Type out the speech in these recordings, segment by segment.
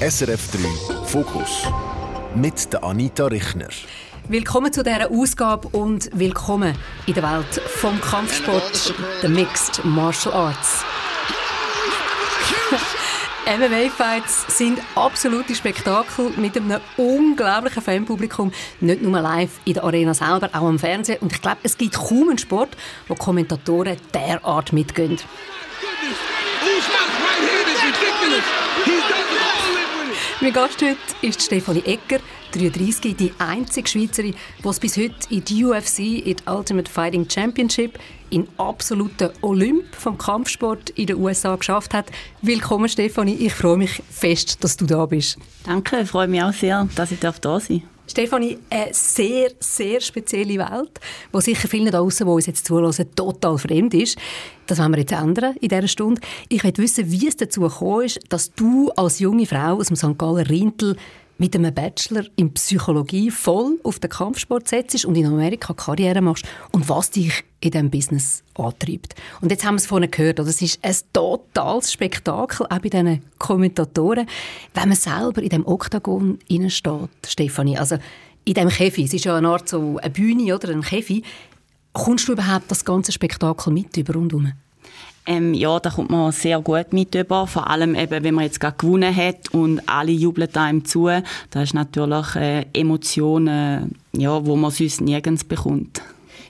SRF 3 Fokus mit der Anita Richner. Willkommen zu dieser Ausgabe und willkommen in der Welt vom Kampfsport, der Mixed Martial Arts. MMA-Fights sind absolute Spektakel mit einem unglaublichen Fanpublikum. Nicht nur live in der Arena selber, auch am Fernsehen. Und ich glaube, es gibt kaum einen Sport, wo Kommentatoren derart mitgehen. Mein Gast heute ist Stefanie Egger, 33, die einzige Schweizerin, die es bis heute in die UFC, in die Ultimate Fighting Championship, in absoluten Olymp vom Kampfsport in den USA geschafft hat. Willkommen Stefanie, ich freue mich fest, dass du da bist. Danke, ich freue mich auch sehr, dass ich da sein darf. Stefanie, eine sehr, sehr spezielle Welt, die sicher vielen da draussen, die uns jetzt zuhören, total fremd ist. Das wollen wir jetzt ändern in dieser Stunde. Ich möchte wissen, wie es dazu gekommen ist, dass du als junge Frau aus dem St. Galler Rintel mit einem Bachelor in Psychologie voll auf den Kampfsport setzt und in Amerika Karriere machst und was dich in diesem Business antreibt. Und jetzt haben wir es vorhin gehört, es ist ein totales Spektakel, auch bei diesen Kommentatoren, wenn man selber in dem Oktagon steht, Stefanie. Also in dem Käfig, es ist ja eine Art so eine Bühne oder ein Käfig, kommst du überhaupt das ganze Spektakel mit über rundherum? Ähm, ja, da kommt man sehr gut mit über. Vor allem eben, wenn man jetzt gerade gewonnen hat und alle jubeln einem zu. Das ist natürlich äh, Emotionen, ja, wo man sonst nirgends bekommt.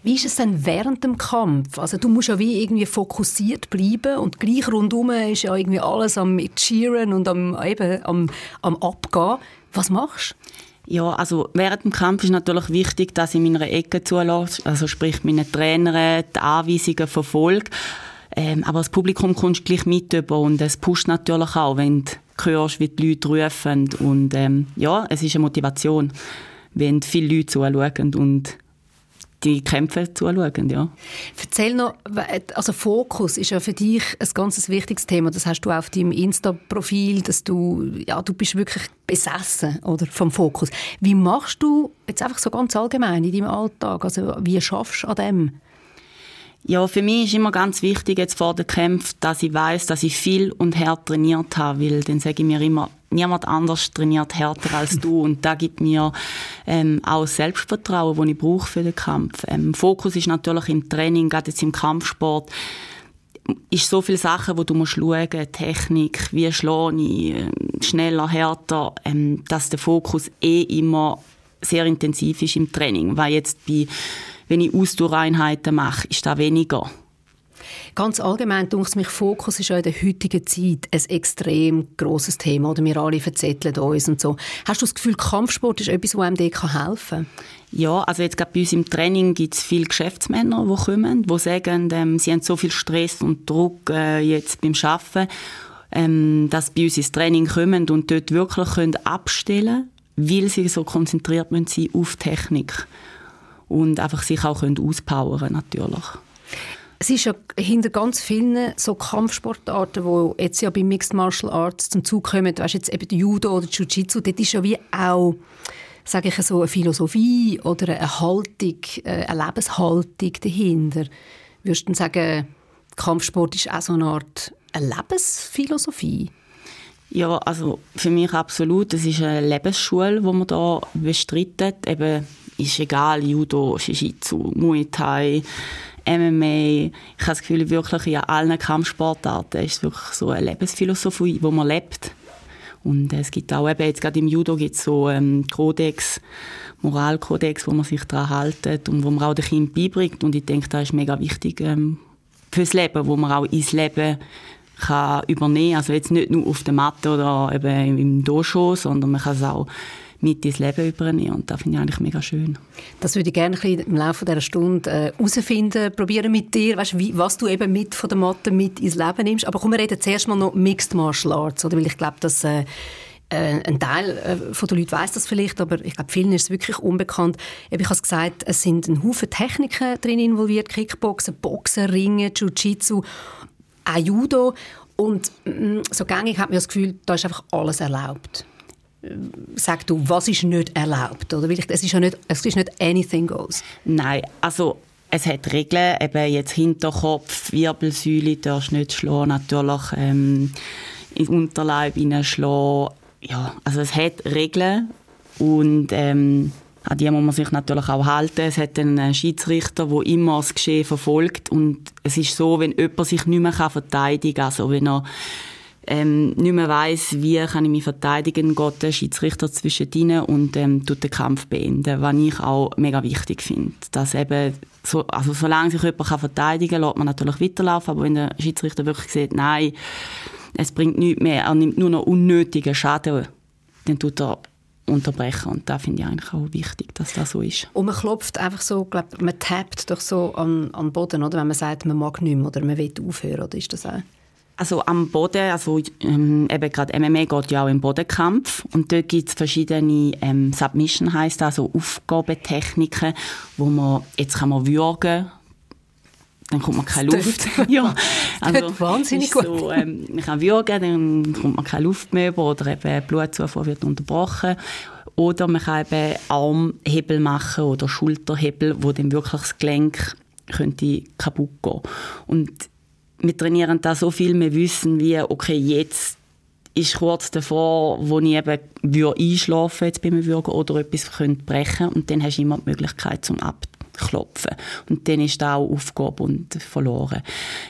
Wie ist es denn während dem Kampf? Also du musst ja wie irgendwie fokussiert bleiben und gleich rundum ist ja irgendwie alles am Cheeren und am, eben, am, am Abgehen. Was machst du? Ja, also während dem Kampf ist natürlich wichtig, dass ich meiner Ecke zulasse, also sprich meine Trainer die Anweisungen verfolge. Ähm, aber das Publikum kommst gleich mit über und es pusht natürlich auch, wenn du hörst, wie die Leute rufen. Und ähm, ja, es ist eine Motivation, wenn viele Leute zuschauen und die Kämpfe zuschauen, ja. Erzähl noch, also Fokus ist ja für dich ein ganz wichtiges Thema. Das hast du auf deinem Insta-Profil, dass du, ja, du bist wirklich besessen, oder, vom Fokus. Wie machst du jetzt einfach so ganz allgemein in deinem Alltag? Also, wie schaffst du an dem? Ja, für mich ist immer ganz wichtig jetzt vor den Kämpfen, dass ich weiß, dass ich viel und hart trainiert habe, weil dann sage ich mir immer, niemand anders trainiert härter als du und da gibt mir ähm, auch Selbstvertrauen, das ich brauche für den Kampf. Ähm, Fokus ist natürlich im Training, gerade jetzt im Kampfsport, ist so viele Sachen, wo du musst schauen, Technik, wie schlage ich, äh, schneller, härter, ähm, dass der Fokus eh immer sehr intensiv ist im Training, weil jetzt bei wenn ich Ausdauereinheiten mache, ist das weniger. Ganz allgemein, denke mich, Fokus ist ja in der heutigen Zeit ein extrem grosses Thema. Oder wir alle verzetteln uns und so. Hast du das Gefühl, Kampfsport ist etwas, das einem dort helfen kann? Ja, also jetzt gerade bei uns im Training gibt es viele Geschäftsmänner, die kommen, die sagen, ähm, sie haben so viel Stress und Druck äh, jetzt beim Arbeiten, ähm, dass sie bei uns ins Training kommen und dort wirklich können abstellen können, weil sie so konzentriert sind auf Technik und einfach sich auch auspowern natürlich. Es ist ja hinter ganz vielen so Kampfsportarten, die jetzt ja bei Mixed Martial Arts zum Zug kommen, weißt jetzt eben Judo oder Jiu-Jitsu, dort ist ja wie auch, sage ich so, eine Philosophie oder eine Haltung, äh, eine Lebenshaltung dahinter. Würdest du sagen, Kampfsport ist auch so eine Art eine Lebensphilosophie? Ja, also für mich absolut. Es ist eine Lebensschule, die man da bestreitet. Eben ist egal, Judo, Jiu-Jitsu, Muay Thai, MMA. Ich habe das Gefühl, wirklich in allen Kampfsportarten ist es wirklich so eine Lebensphilosophie, wo man lebt. Und es gibt auch eben, jetzt gerade im Judo gibt es so ähm, Kodex, Moralkodex, wo man sich daran hält und wo man auch den Kindern beibringt. Und ich denke, das ist mega wichtig ähm, fürs Leben, wo man auch ins Leben kann übernehmen. Also jetzt nicht nur auf der Matte oder eben im Dojo, sondern man kann es auch mit ins Leben übernehmen. Und das finde ich eigentlich mega schön. Das würde ich gerne im Laufe dieser Stunde herausfinden, äh, probieren mit dir, weißt, wie, was du eben mit von der Matte mit ins Leben nimmst. Aber komm, wir reden zuerst mal noch Mixed Martial Arts, oder? weil ich glaube, dass äh, äh, ein Teil äh, von der Leute weiß das vielleicht, aber ich glaube, vielen ist es wirklich unbekannt. Ich habe gesagt, es sind ein Haufen Techniken drin involviert, Kickboxen, Boxen, Ringen, Jiu-Jitsu, auch Judo. Und mm, so gängig hat man das Gefühl, da ist einfach alles erlaubt sag du, was ist nicht erlaubt? Oder? Weil es ist ja nicht, es ist nicht anything goes. Nein, also es hat Regeln, eben jetzt Hinterkopf, Wirbelsäule darfst du nicht schlagen, natürlich ähm, in Unterleib schlagen, ja, also es hat Regeln und ähm, an die muss man sich natürlich auch halten. Es hat einen Schiedsrichter, der immer das Geschehen verfolgt und es ist so, wenn jemand sich nicht mehr verteidigen kann, also wenn er ähm, nicht mehr weiss, wie kann ich mich verteidigen, geht der Schiedsrichter zwischen ihnen und ähm, tut den Kampf beenden, was ich auch mega wichtig finde. Dass eben, so, also solange sich jemand kann verteidigen kann, lässt man natürlich weiterlaufen, aber wenn der Schiedsrichter wirklich sieht, nein, es bringt nichts mehr, er nimmt nur noch unnötigen Schaden, dann tut er unterbrechen. Und da finde ich eigentlich auch wichtig, dass das so ist. Und man klopft einfach so, glaub, man tappt doch so an, an den Boden, oder? Wenn man sagt, man mag nicht mehr oder man will aufhören, oder ist das auch? Also am Boden, also ähm, eben gerade MMA geht ja auch im Bodenkampf und dort gibt es verschiedene ähm, Submission heißt also Aufgabetechniken, wo man jetzt kann man würgen dann kommt man keine Luft. ja, also wahnsinnig gut. So, ähm, man kann würgen, dann kommt man keine Luft mehr über oder eben Blutzufuhr wird unterbrochen. Oder man kann eben Armhebel machen oder Schulterhebel, wo dann wirklich das Gelenk könnte kaputt gehen. Und wir trainieren da so viel, wir wissen wie, okay, jetzt ist kurz davor, wo ich eben einschlafen jetzt beim Würgen oder etwas könnte brechen und dann hast du immer die Möglichkeit zum Abklopfen. Und dann ist da auch Aufgabe und verloren.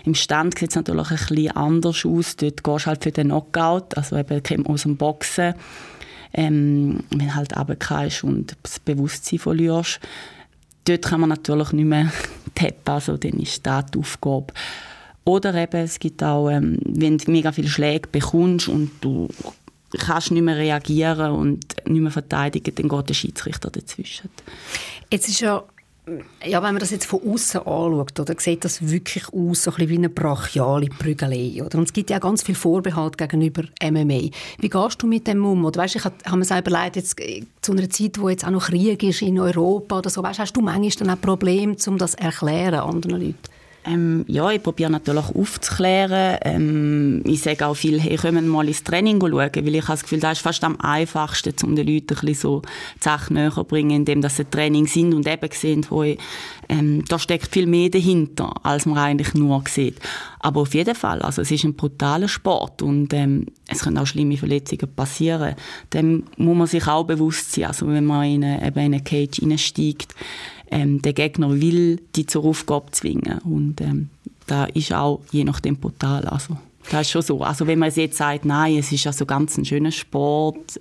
Im Stand sieht es natürlich ein bisschen anders aus. Dort gehst du halt für den Knockout, also eben aus dem Boxen. Ähm, wenn du halt runterkommst und das Bewusstsein verlierst. Dort kann man natürlich nicht mehr tappen, also dann ist das die Aufgabe. Oder eben, es gibt auch, ähm, wenn du mega viele Schläge bekommst und du kannst nicht mehr reagieren und nicht mehr verteidigen, dann geht der Schiedsrichter dazwischen. Jetzt ist ja ja, wenn man das jetzt von außen anschaut, oder, sieht das wirklich aus so ein wie eine brachiale Prügelei. Oder? Und es gibt ja auch ganz viel Vorbehalt gegenüber MMA. Wie gehst du mit dem um? Oder weißt, ich habe mir selber leid, jetzt äh, zu einer Zeit, wo jetzt auch noch Krieg ist in Europa oder so, weißt, hast du manchmal dann auch Probleme, um das erklären anderen Leuten? Ähm, ja, ich probiere natürlich aufzuklären. Ähm, ich sage auch viel, hey, können mal ins Training schauen, weil ich habe das Gefühl, das ist fast am einfachsten, um den Leuten ein so die Sachen näher zu bringen, indem sie Training sind und eben sehen, ich, ähm, da steckt viel mehr dahinter, als man eigentlich nur sieht. Aber auf jeden Fall, also es ist ein brutaler Sport und ähm, es können auch schlimme Verletzungen passieren. Dem muss man sich auch bewusst sein, also wenn man in eine, eben in eine Cage reinsteigt, ähm, der Gegner will die zur Aufgabe zwingen. Und ähm, da ist auch je nachdem brutal. Also, das ist schon so. Also wenn man jetzt sagt, nein, es ist also ganz ein schöner Sport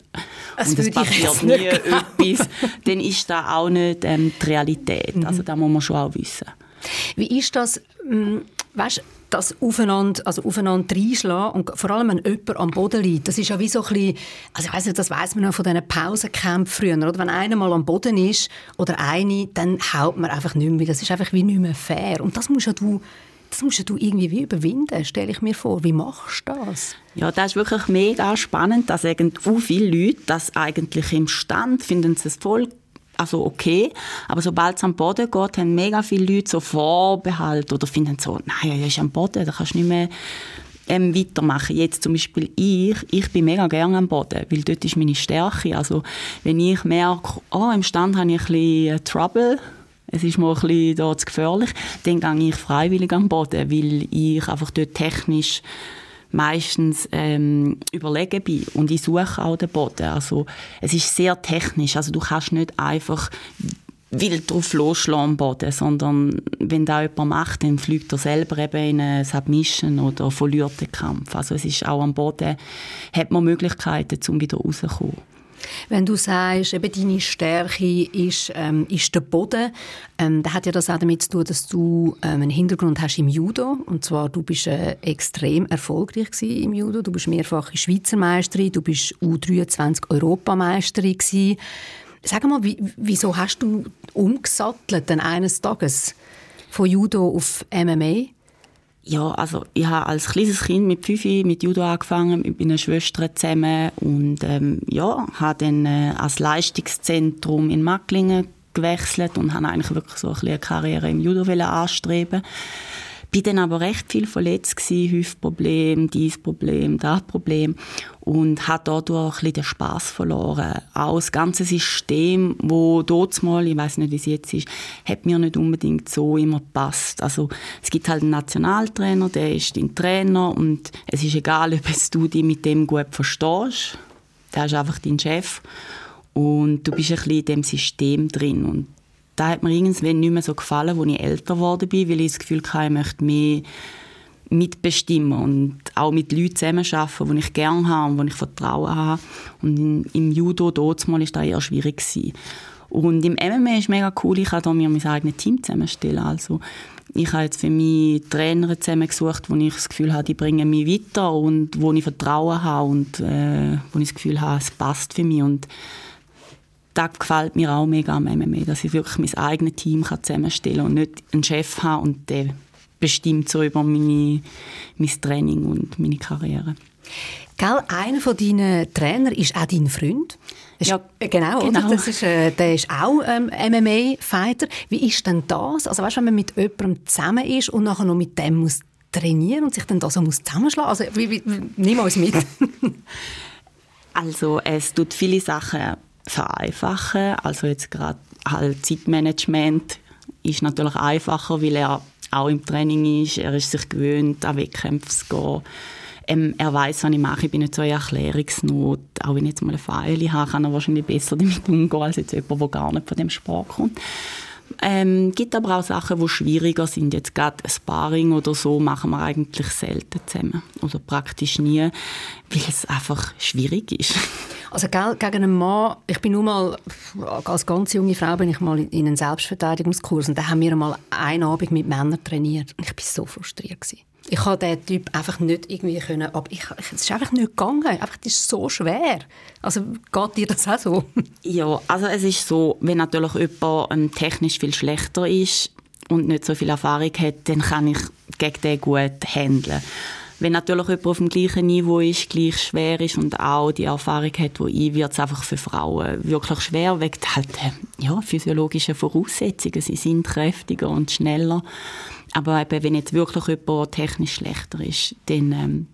das und es passiert nie etwas, dann ist das auch nicht ähm, die Realität. Mhm. Also da muss man schon auch wissen. Wie ist das, ähm, weißt, das aufeinander, also aufeinander reinschlagen und vor allem, wenn jemand am Boden liegt, das ist ja wie so ein bisschen, also ich weiss nicht, das weiss man noch von diesen Pausenkämpfen früher, oder? Wenn einer mal am Boden ist oder eine, dann haut man einfach nicht mehr, das ist einfach wie nicht mehr fair und das musst ja du das musst du irgendwie wie überwinden, stelle ich mir vor. Wie machst du das? Ja, das ist wirklich mega spannend, dass irgendwie viele Leute das eigentlich im Stand finden, es voll also okay. Aber sobald es am Boden geht, haben mega viele Leute so Vorbehalt oder finden so, nein, er ist am Boden, da kannst du nicht mehr ähm, weitermachen. Jetzt zum Beispiel ich, ich bin mega gerne am Boden, weil dort ist meine Stärke. Also wenn ich merke, oh, im Stand habe ich ein bisschen Trouble, es ist mir ein bisschen da zu gefährlich, dann gehe ich freiwillig am Boden, weil ich einfach dort technisch meistens ähm, überlegen bin und ich suche auch den Boden. Also es ist sehr technisch, also du kannst nicht einfach wild drauf losschlagen am Boden, sondern wenn da jemand macht, dann fliegt er selber eben in eine Submission oder verliert den Kampf. Also es ist auch am Boden, hat man Möglichkeiten, um wieder rauszukommen. Wenn du sagst, eben deine Stärke ist, ähm, ist der Boden, ähm, dann hat ja das auch damit zu tun, dass du ähm, einen Hintergrund hast im Judo. Und zwar, du bist äh, extrem erfolgreich im Judo. Du bist mehrfache Schweizer Meisterin, du bist U23 Europameisterin gewesen. Sag mal, wie, wieso hast du umgesattelt dann eines Tages von Judo auf MMA? Ja, also ich habe als kleines Kind mit fünf mit Judo angefangen, mit meiner Schwester zusammen und ähm, ja, habe dann äh, als Leistungszentrum in Macklingen gewechselt und habe eigentlich wirklich so ein eine Karriere im Judo anstreben bin dann aber recht viel verletzt gewesen, Hüftproblem, dies Problem, das Problem und hat dadurch ein den Spass verloren. Auch das ganze System, wo dort mal, ich weiß nicht, wie es jetzt ist, hat mir nicht unbedingt so immer gepasst. Also es gibt halt einen Nationaltrainer, der ist dein Trainer und es ist egal, ob du dich mit dem gut verstehst der ist einfach dein Chef und du bist ein bisschen in dem System drin und da hat mir irgendwann nicht mehr so gefallen, als ich älter geworden bin, weil ich das Gefühl hatte, ich möchte mehr mitbestimmen und auch mit Leuten zusammenarbeiten, die ich gerne habe und wo ich Vertrauen habe. Und im Judo dort war das eher schwierig. Gewesen. Und im MMA ist mega cool, ich kann mir mein eigenes Team zusammenstellen. Also ich habe jetzt für mich Trainer zusammengesucht, wo ich das Gefühl habe, die bringen mich weiter und wo ich Vertrauen habe und äh, wo ich das Gefühl habe, es passt für mich. Und das gefällt mir auch mega am MMA, dass ich wirklich mein eigenes Team zusammenstellen kann und nicht einen Chef habe und der bestimmt so über meine, mein Training und meine Karriere. Gell, einer von deinen Trainer ist auch dein Freund. Ja, genau, genau. Das ist, äh, der ist auch ähm, MMA-Fighter. Wie ist denn das? Also weißt, wenn man mit jemandem zusammen ist und nachher noch mit dem muss trainieren und sich dann da so muss zusammenschlagen? Also wie, wie, nimm uns mit. also es tut viele Sachen vereinfachen. Also jetzt gerade halt Zeitmanagement ist natürlich einfacher, weil er auch im Training ist. Er ist sich gewöhnt, an Wettkämpfe zu gehen. Ähm, er weiß, was ich mache. Ich bin nicht so eine Erklärungsnot. Auch wenn ich jetzt mal eine Pfeile habe, kann er wahrscheinlich besser damit umgehen als jetzt jemand, der gar nicht von dem Sport kommt. Ähm, gibt aber auch Sachen, die schwieriger sind. Jetzt gerade Sparring oder so machen wir eigentlich selten zusammen. Oder praktisch nie, weil es einfach schwierig ist. Also gell, gegen einen Mann, ich bin nur mal, als ganz junge Frau bin ich mal in einen Selbstverteidigungskurs und da haben wir mal einen Abend mit Männern trainiert und ich bin so frustriert gewesen. Ich habe diesen Typ einfach nicht irgendwie können, aber ich, es ist einfach nicht gegangen. Einfach, das ist so schwer. Also geht dir das auch so? Ja, also es ist so, wenn natürlich jemand ähm, technisch viel schlechter ist und nicht so viel Erfahrung hat, dann kann ich gegen den gut handeln. Wenn natürlich jemand auf dem gleichen Niveau ist, gleich schwer ist und auch die Erfahrung hat, die ich, wird es einfach für Frauen wirklich schwer, wegen halt, äh, ja, physiologischen Voraussetzungen. Sie sind kräftiger und schneller. Aber eben, wenn jetzt wirklich jemand technisch schlechter ist, dann ähm,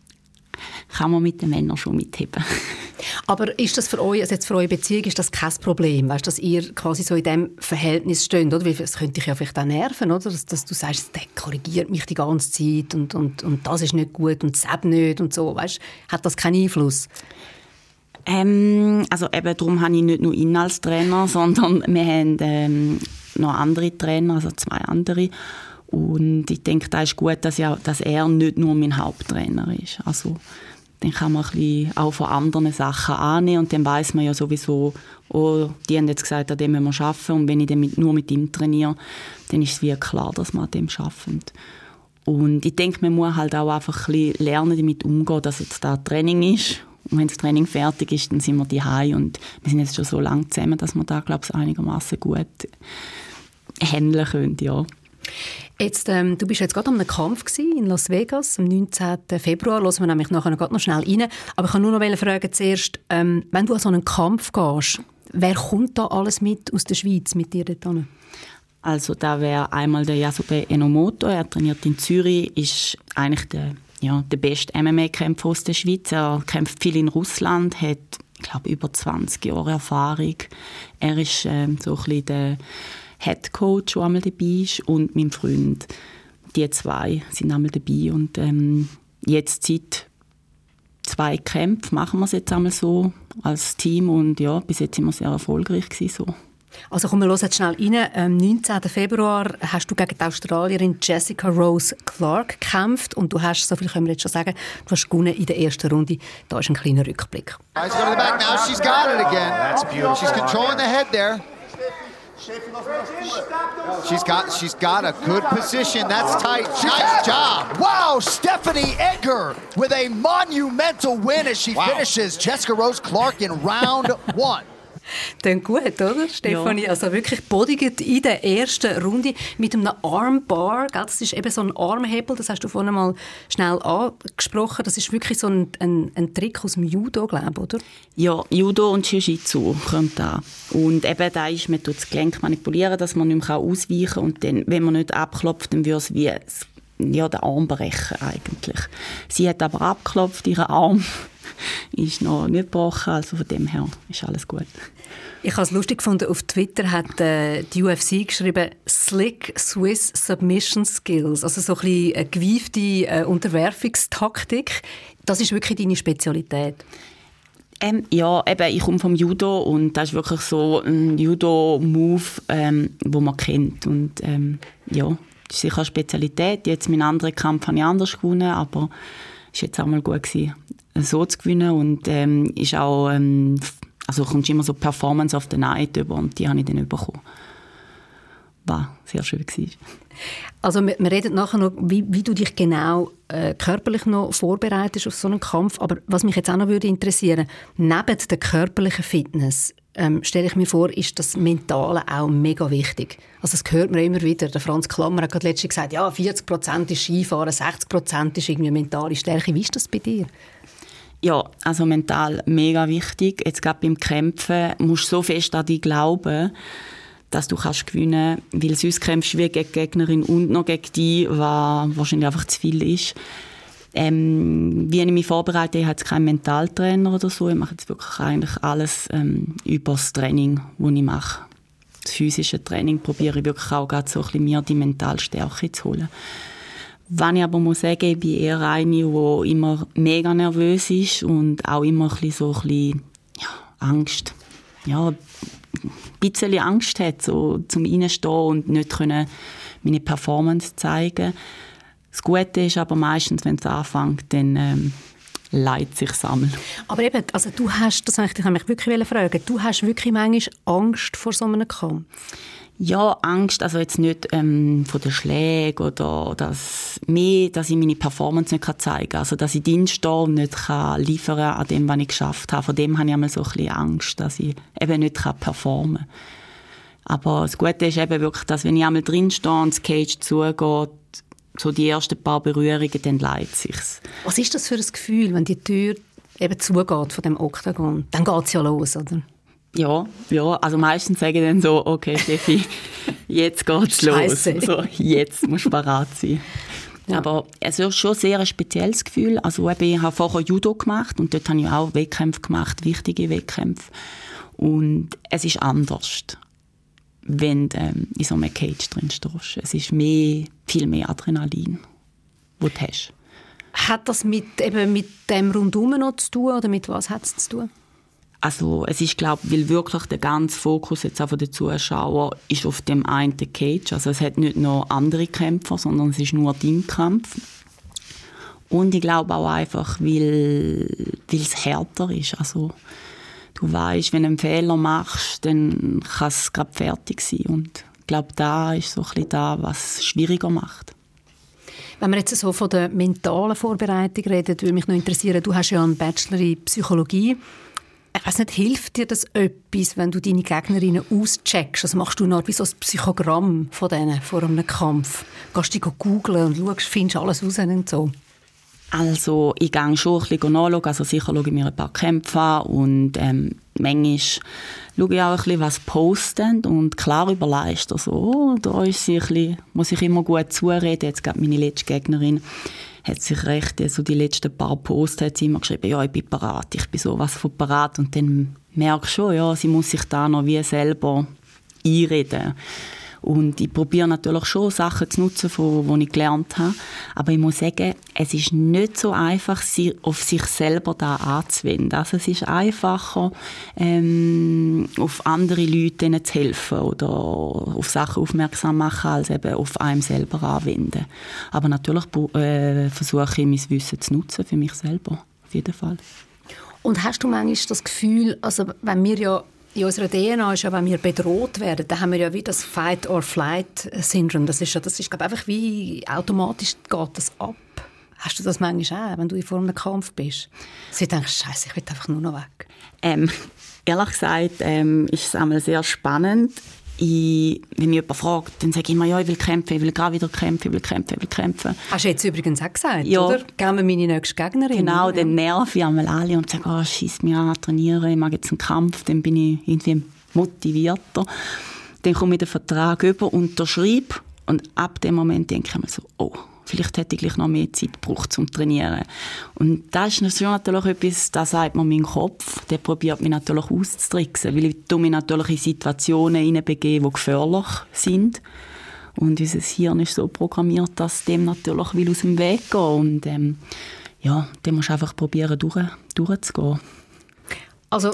kann man mit den Männern schon mitheben. Aber ist das für euch, also jetzt für eure Beziehung, ist das kein Problem, weißt, dass ihr quasi so in dem Verhältnis steht, oder? Weil das könnte dich ja vielleicht auch nerven, oder? Dass, dass du sagst, der korrigiert mich die ganze Zeit und, und, und das ist nicht gut und das nicht und so, weißt? Hat das keinen Einfluss? Ähm, also eben darum habe ich nicht nur ihn als Trainer, sondern wir haben ähm, noch andere Trainer, also zwei andere. Und ich denke, da ist gut, dass, ja, dass er nicht nur mein Haupttrainer ist. Also dann kann man ein bisschen auch von anderen Sachen annehmen und dann weiß man ja sowieso, oh, die haben jetzt gesagt, an dem müssen wir arbeiten und wenn ich dann mit, nur mit ihm trainiere, dann ist es wie klar, dass wir an dem arbeiten. Und ich denke, man muss halt auch einfach ein bisschen lernen, damit umzugehen, dass jetzt da Training ist und wenn das Training fertig ist, dann sind wir die und wir sind jetzt schon so lange zusammen, dass wir da, glaube ich, einigermaßen gut handeln können, ja. Jetzt, ähm, du bist jetzt gerade am Kampf in Las Vegas am 19. Februar. Hören wir nämlich nachher noch schnell rein. Aber ich kann nur noch fragen zuerst, ähm, wenn du an so einen Kampf gehst, wer kommt da alles mit aus der Schweiz mit dir dort Also da wäre einmal der Yasube Enomoto. Er trainiert in Zürich, ist eigentlich der, ja, der beste MMA-Kämpfer aus der Schweiz. Er kämpft viel in Russland, hat ich glaube über 20 Jahre Erfahrung. Er ist ähm, so ein bisschen der Head Coach, der einmal dabei ist, und mein Freund. Die zwei sind einmal dabei. Und ähm, jetzt seit zwei Kämpfen machen wir es jetzt einmal so als Team. Und ja, bis jetzt sind wir sehr erfolgreich gewesen, so. Also komm, wir hören jetzt schnell rein. Am 19. Februar hast du gegen die Australierin Jessica Rose Clark gekämpft und du hast, so viel können wir jetzt schon sagen, du hast gewonnen in der ersten Runde. Da ist ein kleiner Rückblick. She's going to the back now. She's got it again. That's beautiful. She's controlling the head there. She's got she's got a good position. That's tight. Nice job. Wow, Stephanie Edgar with a monumental win as she wow. finishes Jessica Rose Clark in round one. Dann gut, oder, Stefanie? Ja. Also wirklich bodigt in der ersten Runde mit einem Armbar. Gell? Das ist eben so ein Armhebel, das hast du vorhin mal schnell angesprochen. Das ist wirklich so ein, ein, ein Trick aus dem Judo, glaube ich, oder? Ja, Judo und Jiu-Jitsu kommt da. Und eben da ist, man tut das Gelenk manipulieren, dass man nicht mehr ausweichen kann. Und dann, wenn man nicht abklopft, dann würde es wie ja, den Arm brechen eigentlich. Sie hat aber abgeklopft, ihren Arm ist noch nicht gebrochen, also von dem her ist alles gut. Ich habe es lustig gefunden, auf Twitter hat äh, die UFC geschrieben «Slick Swiss Submission Skills», also so ein bisschen eine gewiefte äh, Unterwerfungstaktik. Das ist wirklich deine Spezialität? Ähm, ja, eben, ich komme vom Judo und das ist wirklich so ein Judo-Move, ähm, wo man kennt. Und ähm, ja, das ist sicher eine Spezialität. Jetzt meinen anderen Kampf habe ich anders gewonnen, aber es war jetzt auch mal gut, gewesen, so zu gewinnen. Und ähm, ist auch, ähm, also kommst immer so Performance of the Night über und die habe ich dann bekommen. War sehr schön war. Also wir, wir reden nachher noch, wie, wie du dich genau äh, körperlich noch vorbereitest auf so einen Kampf. Aber was mich jetzt auch noch würde interessieren, neben der körperlichen Fitness ähm, stelle ich mir vor, ist das Mentale auch mega wichtig. Also das hört man immer wieder. Der Franz Klammer hat gerade letztens gesagt, ja, 40 Prozent ist Skifahren, 60 Prozent ist irgendwie mentale Stärke. Wie ist das bei dir? Ja, also mental mega wichtig. Jetzt gerade beim Kämpfen musst du so fest an dich glauben, dass du kannst gewinnen kannst, weil sonst kämpfst du wie gegen die Gegnerin und noch gegen die, was wahrscheinlich einfach zu viel ist. Ähm, wie ich mich vorbereite, ich habe jetzt keinen Mentaltrainer oder so. Ich mache jetzt wirklich eigentlich alles ähm, über das Training, das ich mache. Das physische Training probiere ich wirklich auch gerade so ein bisschen mir die Mentalstärke zu holen. Wenn ich aber muss sagen, ich bin eher eine, die immer mega nervös ist und auch immer ein bisschen so ein bisschen, ja, Angst. Ja, ein bisschen Angst hat, so zum Reinstehen und nicht können meine Performance zeigen Das Gute ist aber meistens, wenn es anfängt, dann ähm, leidet sich sammeln. Aber eben, also du hast, das ich mich wirklich fragen, du hast wirklich manchmal Angst vor so einem Kampf? Ja, Angst, also jetzt nicht ähm, von den Schlägen oder dass, mehr, dass ich meine Performance nicht kann zeigen kann. Also, dass ich Dienst stehe und nicht kann liefern an dem, was ich geschafft habe. Von dem habe ich einmal so ein bisschen Angst, dass ich eben nicht kann performen kann. Aber das Gute ist eben wirklich, dass wenn ich einmal drin stehe und das Cage zugeht, so die ersten paar Berührungen, dann leidet sich's. Was ist das für ein Gefühl, wenn die Tür eben zugeht von dem Oktagon? Dann geht's ja los, oder? Ja, ja, also meistens sage ich dann so, okay, Steffi, jetzt geht's los. Also, jetzt musst du bereit sein. Ja. Aber es ist schon sehr ein spezielles Gefühl. Also eben, ich habe vorher Judo gemacht und dort habe ich auch Wettkämpfe gemacht, wichtige Wettkämpfe. Und es ist anders, wenn du ähm, in so einem Cage drin stehst. Es ist mehr, viel mehr Adrenalin, das du hast. Hat das mit, eben mit dem Rundum noch zu tun oder mit was hat es zu tun? Also es ist, glaube weil wirklich der ganze Fokus jetzt auch von den Zuschauern ist auf dem einen Cage. Also es hat nicht noch andere Kämpfer, sondern es ist nur dein Kampf. Und ich glaube auch einfach, weil, weil es härter ist. Also du weißt, wenn du einen Fehler machst, dann kann es gerade fertig sein. Und ich glaube, da ist so ein da, was es schwieriger macht. Wenn wir jetzt so von der mentalen Vorbereitung reden, würde mich noch interessieren, du hast ja einen Bachelor in Psychologie ich weiß nicht, hilft dir das etwas, wenn du deine Gegnerinnen auscheckst? Also machst du noch wie so ein Psychogramm von denen vor einem Kampf? Gehst du googeln und schaust, findest alles raus und so? Also ich gehe schon ein bisschen nachschauen, also sicher schaue ich mir ein paar Kämpfe an und ähm, manchmal schaue ich auch ein bisschen, was posten und klar überleist er so, oh, da ist sie ein bisschen, muss ich immer gut zureden, jetzt gerade meine letzte Gegnerin hat sich recht, also die letzten paar Posts hat sie immer geschrieben, ja, ich bin parat, ich bin sowas von parat. Und dann merke ich schon, ja, sie muss sich da noch wie selber einreden. Und ich probiere natürlich schon Sachen zu nutzen, die ich gelernt habe. Aber ich muss sagen, es ist nicht so einfach, auf sich selber da anzuwenden. Also es ist einfacher, ähm, auf andere Leute zu helfen oder auf Sachen aufmerksam machen, als eben auf einem selber anwenden. Aber natürlich äh, versuche ich, mein Wissen zu nutzen für mich selber. Auf jeden Fall. Und hast du manchmal das Gefühl, also wenn wir ja in unserer DNA ist ja, wenn wir bedroht werden, dann haben wir ja wie das Fight-or-Flight-Syndrom. Das ist ja, das ist, glaube einfach wie automatisch geht das ab. Hast du das manchmal auch, wenn du vor einem Kampf bist? Dass du denkst, Scheiße, ich will einfach nur noch weg. Ähm, ehrlich gesagt ähm, ist es einmal sehr spannend ich, wenn mich jemand fragt, dann sage ich immer, ja, ich will kämpfen, ich will gerade wieder kämpfen, ich will kämpfen, ich will kämpfen. Hast du jetzt übrigens auch gesagt, ja. oder? Geben wir meine nächste Gegnerin. Genau, ja. dann nerv ich einmal alle und sage, oh, schieß mich an, trainiere, ich mag jetzt einen Kampf, dann bin ich irgendwie motivierter. Dann komme ich den Vertrag über, unterschreibe und ab dem Moment denke ich mir so, oh, vielleicht hätte ich gleich noch mehr Zeit gebraucht zum Trainieren. Und das ist natürlich etwas, das sagt mir mein Kopf, der probiert mich natürlich auszutricksen, weil ich mich natürlich in Situationen hineinbegebe, die gefährlich sind. Und unser Hirn ist so programmiert, dass dem natürlich will aus dem Weg gehen und ähm, ja, dann musst du einfach probieren, durch, durchzugehen. Also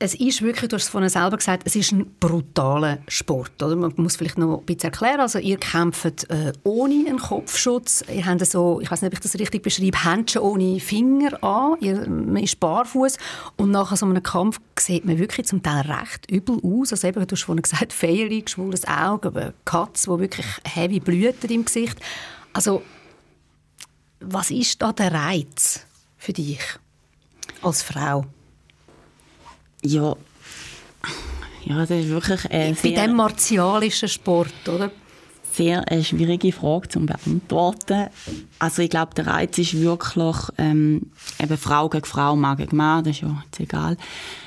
es ist wirklich, du hast es vorhin selber gesagt, es ist ein brutaler Sport. Oder? Man muss vielleicht noch ein bisschen erklären. Also ihr kämpft äh, ohne einen Kopfschutz. Ihr habt so, ich weiß nicht, ob ich das richtig beschreibe, Händchen ohne Finger an. Ihr, man ist barfuß und nach so einem Kampf sieht man wirklich zum Teil recht übel aus. Also eben, du hast vorhin gesagt, Fehler, geschwollenes Auge, Katz, wo wirklich heavy blüten im Gesicht. Also was ist da der Reiz für dich als Frau? Ja, ja das ist wirklich ein Bei diesem martialischen Sport, oder? Sehr eine schwierige Frage zu beantworten. Also ich glaube, der Reiz ist wirklich ähm, eben Frau gegen Frau, Mann gegen Mann, das ist ja jetzt egal,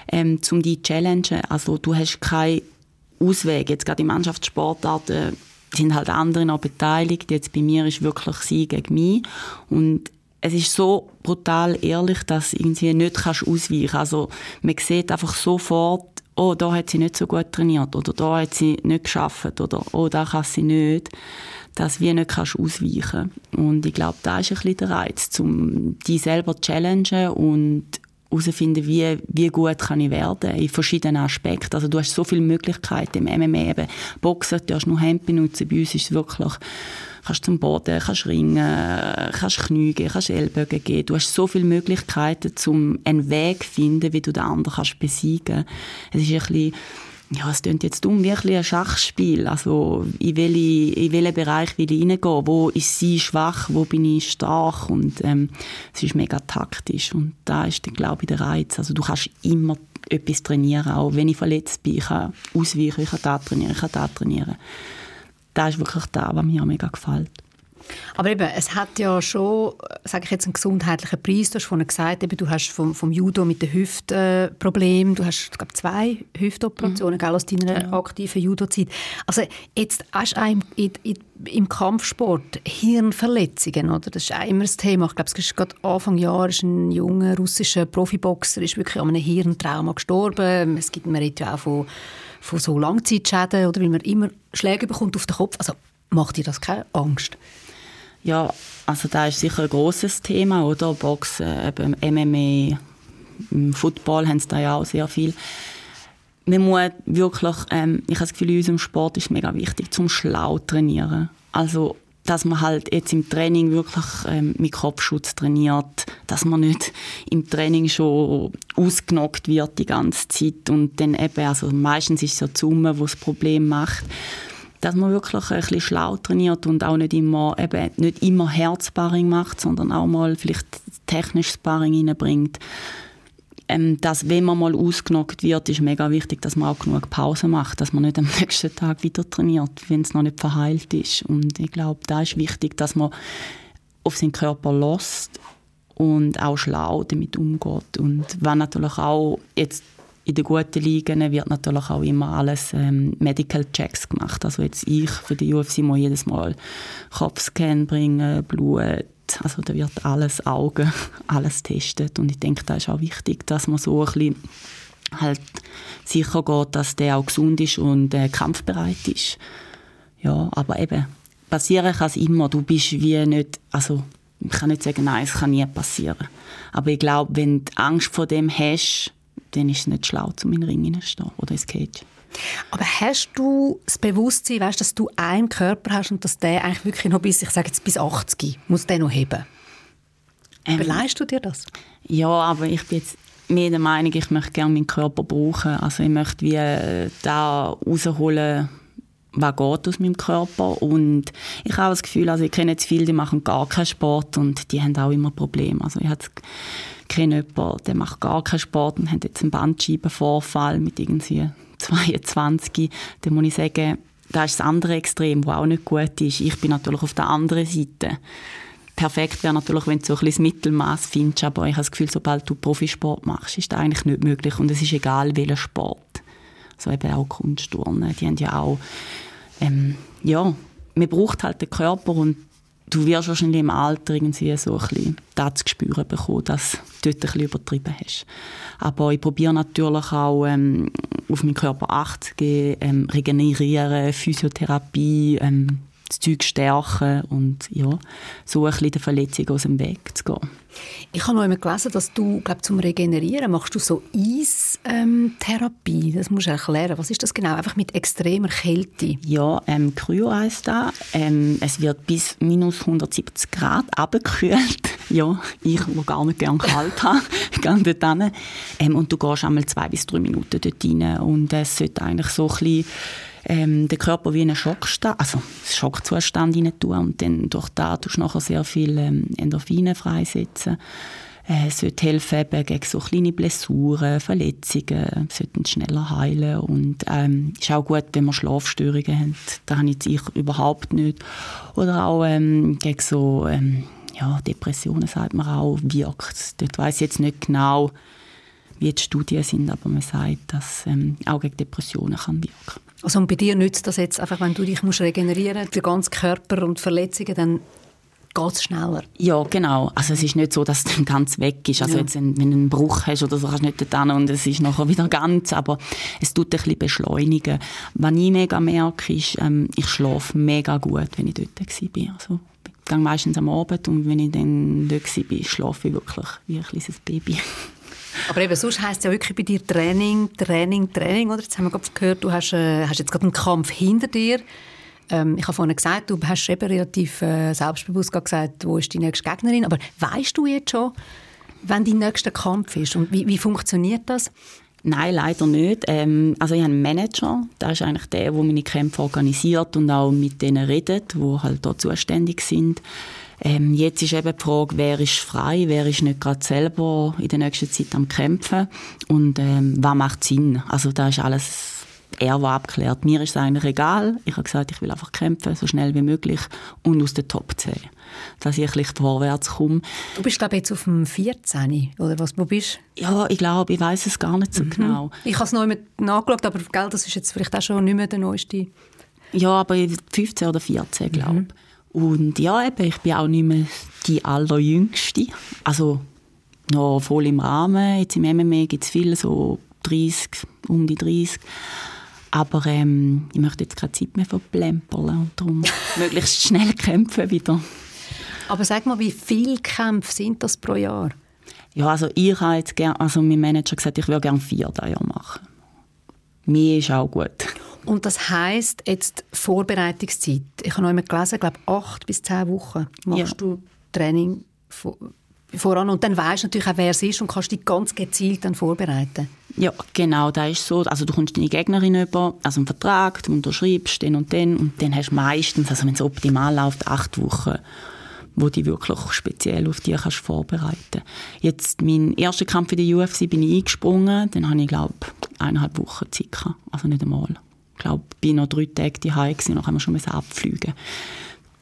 ähm, zum die challengen. Also du hast keinen Ausweg. Jetzt gerade in Mannschaftssportarten sind halt andere noch beteiligt. Jetzt bei mir ist wirklich sie gegen mich und es ist so brutal ehrlich, dass irgendwie nicht kannst ausweichen. Also man sieht einfach sofort, oh, da hat sie nicht so gut trainiert oder da hat sie nicht geschafft oder oh, da kann sie nicht, dass wie nicht kannst ausweichen. Und ich glaube, da ist ein bisschen der Reiz, um die selber zu challengen und herausfinden, wie, wie gut kann ich werden in verschiedenen Aspekten. Also du hast so viele Möglichkeiten im MMA eben. Boxen, du hast nur Hände benutzen. Bei uns ist es wirklich kannst zum Boden, kannst ringen, kannst Knie geben, kannst Ellbogen geben. Du hast so viele Möglichkeiten, um einen Weg zu finden, wie du den anderen kannst besiegen kannst. Es ist ein bisschen ja, es klingt jetzt dumm, wie ein Schachspiel. Also, in, welche, in welchen Bereich will ich reingehen? Wo ist sie schwach? Wo bin ich stark? Und, ähm, es ist mega taktisch. Und da ist glaube ich, der Reiz. Also, du kannst immer etwas trainieren. Auch wenn ich verletzt bin, ich kann ausweichen, ich kann da trainieren, ich kann da trainieren das ist wirklich das, was mir mega gefällt. Aber eben, es hat ja schon, sage ich jetzt, einen gesundheitlichen Preis. Du hast vorhin gesagt, eben, du hast vom, vom Judo mit den Hüften äh, Problem. Du hast, glaube zwei Hüftoperationen mhm. aus deiner ja. aktiven Judo-Zeit. Also jetzt hast du im, in, in, im Kampfsport Hirnverletzungen, oder? Das ist auch immer das Thema. Ich glaube, es ist gerade Anfang Jahr ist ein junger russischer Profiboxer ist wirklich an einem Hirntrauma gestorben. Es gibt, man redet ja auch von von so Langzeitschäden oder weil man immer Schläge bekommt auf den Kopf. Also macht dir das keine Angst? Ja, also da ist sicher ein großes Thema, oder? Boxen, eben MMA, im Football haben sie da ja auch sehr viel. Man muss wirklich, ähm, ich habe das Gefühl, in unserem Sport ist mega wichtig, zum schlau trainieren. Also dass man halt jetzt im Training wirklich ähm, mit Kopfschutz trainiert, dass man nicht im Training schon ausgenockt wird die ganze Zeit und dann eben, also meistens ist es ja die Summe, die das Problem macht, dass man wirklich ein bisschen schlau trainiert und auch nicht immer, eben, nicht immer Herzsparring macht, sondern auch mal vielleicht technisches Sparring reinbringt ähm, dass wenn man mal ausgenockt wird, ist mega wichtig, dass man auch genug Pause macht, dass man nicht am nächsten Tag wieder trainiert, wenn es noch nicht verheilt ist. Und ich glaube, da ist wichtig, dass man auf seinen Körper lässt und auch schlau damit umgeht. Und wenn natürlich auch jetzt in den guten Ligen wird natürlich auch immer alles ähm, Medical Checks gemacht. Also jetzt ich für die UFC muss jedes Mal Kopfscan bringen, Blut, also da wird alles Augen, alles testet und ich denke, da ist auch wichtig, dass man so ein bisschen halt sicher geht, dass der auch gesund ist und äh, kampfbereit ist. Ja, aber eben, passieren kann es immer. Du bist wie nicht, also ich kann nicht sagen, nein, es kann nie passieren. Aber ich glaube, wenn du Angst vor dem hast, dann ist es nicht schlau, in den Ring hineinzustehen oder ins Cage. Aber hast du das Bewusstsein, weißt, dass du einen Körper hast und dass der eigentlich wirklich noch bis, ich sage jetzt bis 80, muss der noch heben? Ähm, Überleist du dir das? Ja, aber ich bin jetzt mehr der Meinung, ich möchte gerne meinen Körper brauchen. Also ich möchte wie äh, da rausholen, was geht aus meinem Körper und ich habe das Gefühl, also ich kenne jetzt viele, die machen gar keinen Sport und die haben auch immer Probleme. Also ich kenne jemanden, der macht gar keinen Sport und hat jetzt einen Bandscheibenvorfall mit irgendwie 22, dann muss ich sagen, da ist das andere Extrem, das auch nicht gut ist. Ich bin natürlich auf der anderen Seite. Perfekt wäre natürlich, wenn du so ein bisschen das Mittelmaß findest, aber ich habe das Gefühl, sobald du Profisport machst, ist das eigentlich nicht möglich und es ist egal, welcher Sport. So eben auch Kunstturnen, die haben ja auch, ähm, ja, man braucht halt den Körper und du wirst wahrscheinlich im Alter irgendwie so ein bisschen das zu spüren bekommen, dass du dort ein bisschen übertrieben hast. Aber ich probiere natürlich auch ähm, auf meinen Körper Acht zu geben, ähm, regenerieren, Physiotherapie, ähm, das Zeug stärken und ja, so ein bisschen der Verletzung aus dem Weg zu gehen. Ich habe noch einmal gelesen, dass du, glaub, zum Regenerieren machst du so Eistherapie. Ähm, das musst du erklären. Was ist das genau? Einfach mit extremer Kälte? Ja, ähm, Kryo heisst da. Ähm, es wird bis minus 170 Grad abgekühlt. ja, ich, wo gar nicht gerne kalt habe, gehe dort hin. Ähm, und du gehst einmal zwei bis drei Minuten dort rein und es sollte eigentlich so ein bisschen ähm, den Körper wie einen Schockstand, also Schockzustand rein tun und dann durch da tust du nachher sehr viel ähm, Endorphine freisetzen. Äh, es sollte helfen eben gegen so kleine Blessuren, Verletzungen, sollten schneller heilen und ähm, ist auch gut, wenn man Schlafstörungen haben. Das habe ich überhaupt nicht. Oder auch ähm, gegen so ähm, ja, Depressionen, sagt man auch, wirkt. Dort weiss ich jetzt nicht genau, wie die Studien sind, aber man sagt, dass ähm, auch gegen Depressionen kann wirken. Also und bei dir nützt das jetzt einfach, wenn du dich musst regenerieren musst, der ganze Körper und Verletzungen, dann geht es schneller. Ja, genau. Also es ist nicht so, dass es dann ganz weg ist. Also ja. jetzt, wenn du einen Bruch hast oder so, kannst du nicht dort und es ist nachher wieder ganz, aber es tut ein bisschen beschleunigen. Was ich mega merke, ist, ähm, ich schlafe mega gut, wenn ich dort war. Also ich gehe meistens am Abend und wenn ich dann dort war, schlafe ich wirklich wie ein kleines Baby. Aber eben, sonst heisst es ja wirklich bei dir Training, Training, Training, oder? Jetzt haben wir gehört, du hast, äh, hast jetzt gerade einen Kampf hinter dir. Ähm, ich habe vorhin gesagt, du hast eben relativ äh, selbstbewusst gesagt, wo ist die nächste Gegnerin. Aber weißt du jetzt schon, wann dein nächster Kampf ist? Und wie, wie funktioniert das? Nein, leider nicht. Ähm, also ich habe einen Manager, der ist eigentlich der, der meine Kämpfe organisiert und auch mit denen redet, die halt da zuständig sind. Ähm, jetzt ist eben die Frage, wer ist frei, wer ist nicht gerade selber in der nächsten Zeit am Kämpfen und ähm, was macht Sinn. Also da ist alles er war abgeklärt. Mir ist es eigentlich egal. Ich habe gesagt, ich will einfach kämpfen, so schnell wie möglich und aus der Top 10. Dass ich ein vorwärts komme. Du bist, glaube ich, jetzt auf dem 14. oder was? Wo bist du? Ja, ich glaube, ich weiß es gar nicht so mhm. genau. Ich habe es noch nicht nachgeschaut, aber gell, das ist jetzt vielleicht auch schon nicht mehr der neueste. Ja, aber 15 oder 14, glaube ich. Mhm. Und ja, eben, ich bin auch nicht mehr die allerjüngste. Also noch voll im Rahmen. Jetzt im MMA gibt es viele, so 30, um die 30. Aber ähm, ich möchte jetzt keine Zeit mehr verplempern und darum möglichst schnell kämpfen wieder. Aber sag mal, wie viele Kämpfe sind das pro Jahr? Ja, also ich habe jetzt gern, also mein Manager gesagt, ich würde gerne vier Jahr machen. Mir ist auch gut. Und das heisst jetzt Vorbereitungszeit. Ich habe noch einmal gelesen, ich glaube acht bis zehn Wochen machst ja. du Training voran und dann weißt du natürlich auch, wer es ist und kannst dich ganz gezielt dann vorbereiten. Ja, genau, das ist so. Also du kommst deine Gegnerin über, also einen Vertrag, du unterschreibst den und den und dann hast du meistens, also wenn es optimal läuft, acht Wochen wo du wirklich speziell auf dich kannst vorbereiten Jetzt, mein erster Kampf in der UFC bin ich eingesprungen, dann habe ich, glaube eineinhalb Wochen Zeit gehabt, also nicht einmal glaube, bin noch drei Tage daheim gewesen, noch haben wir schon abfliegen.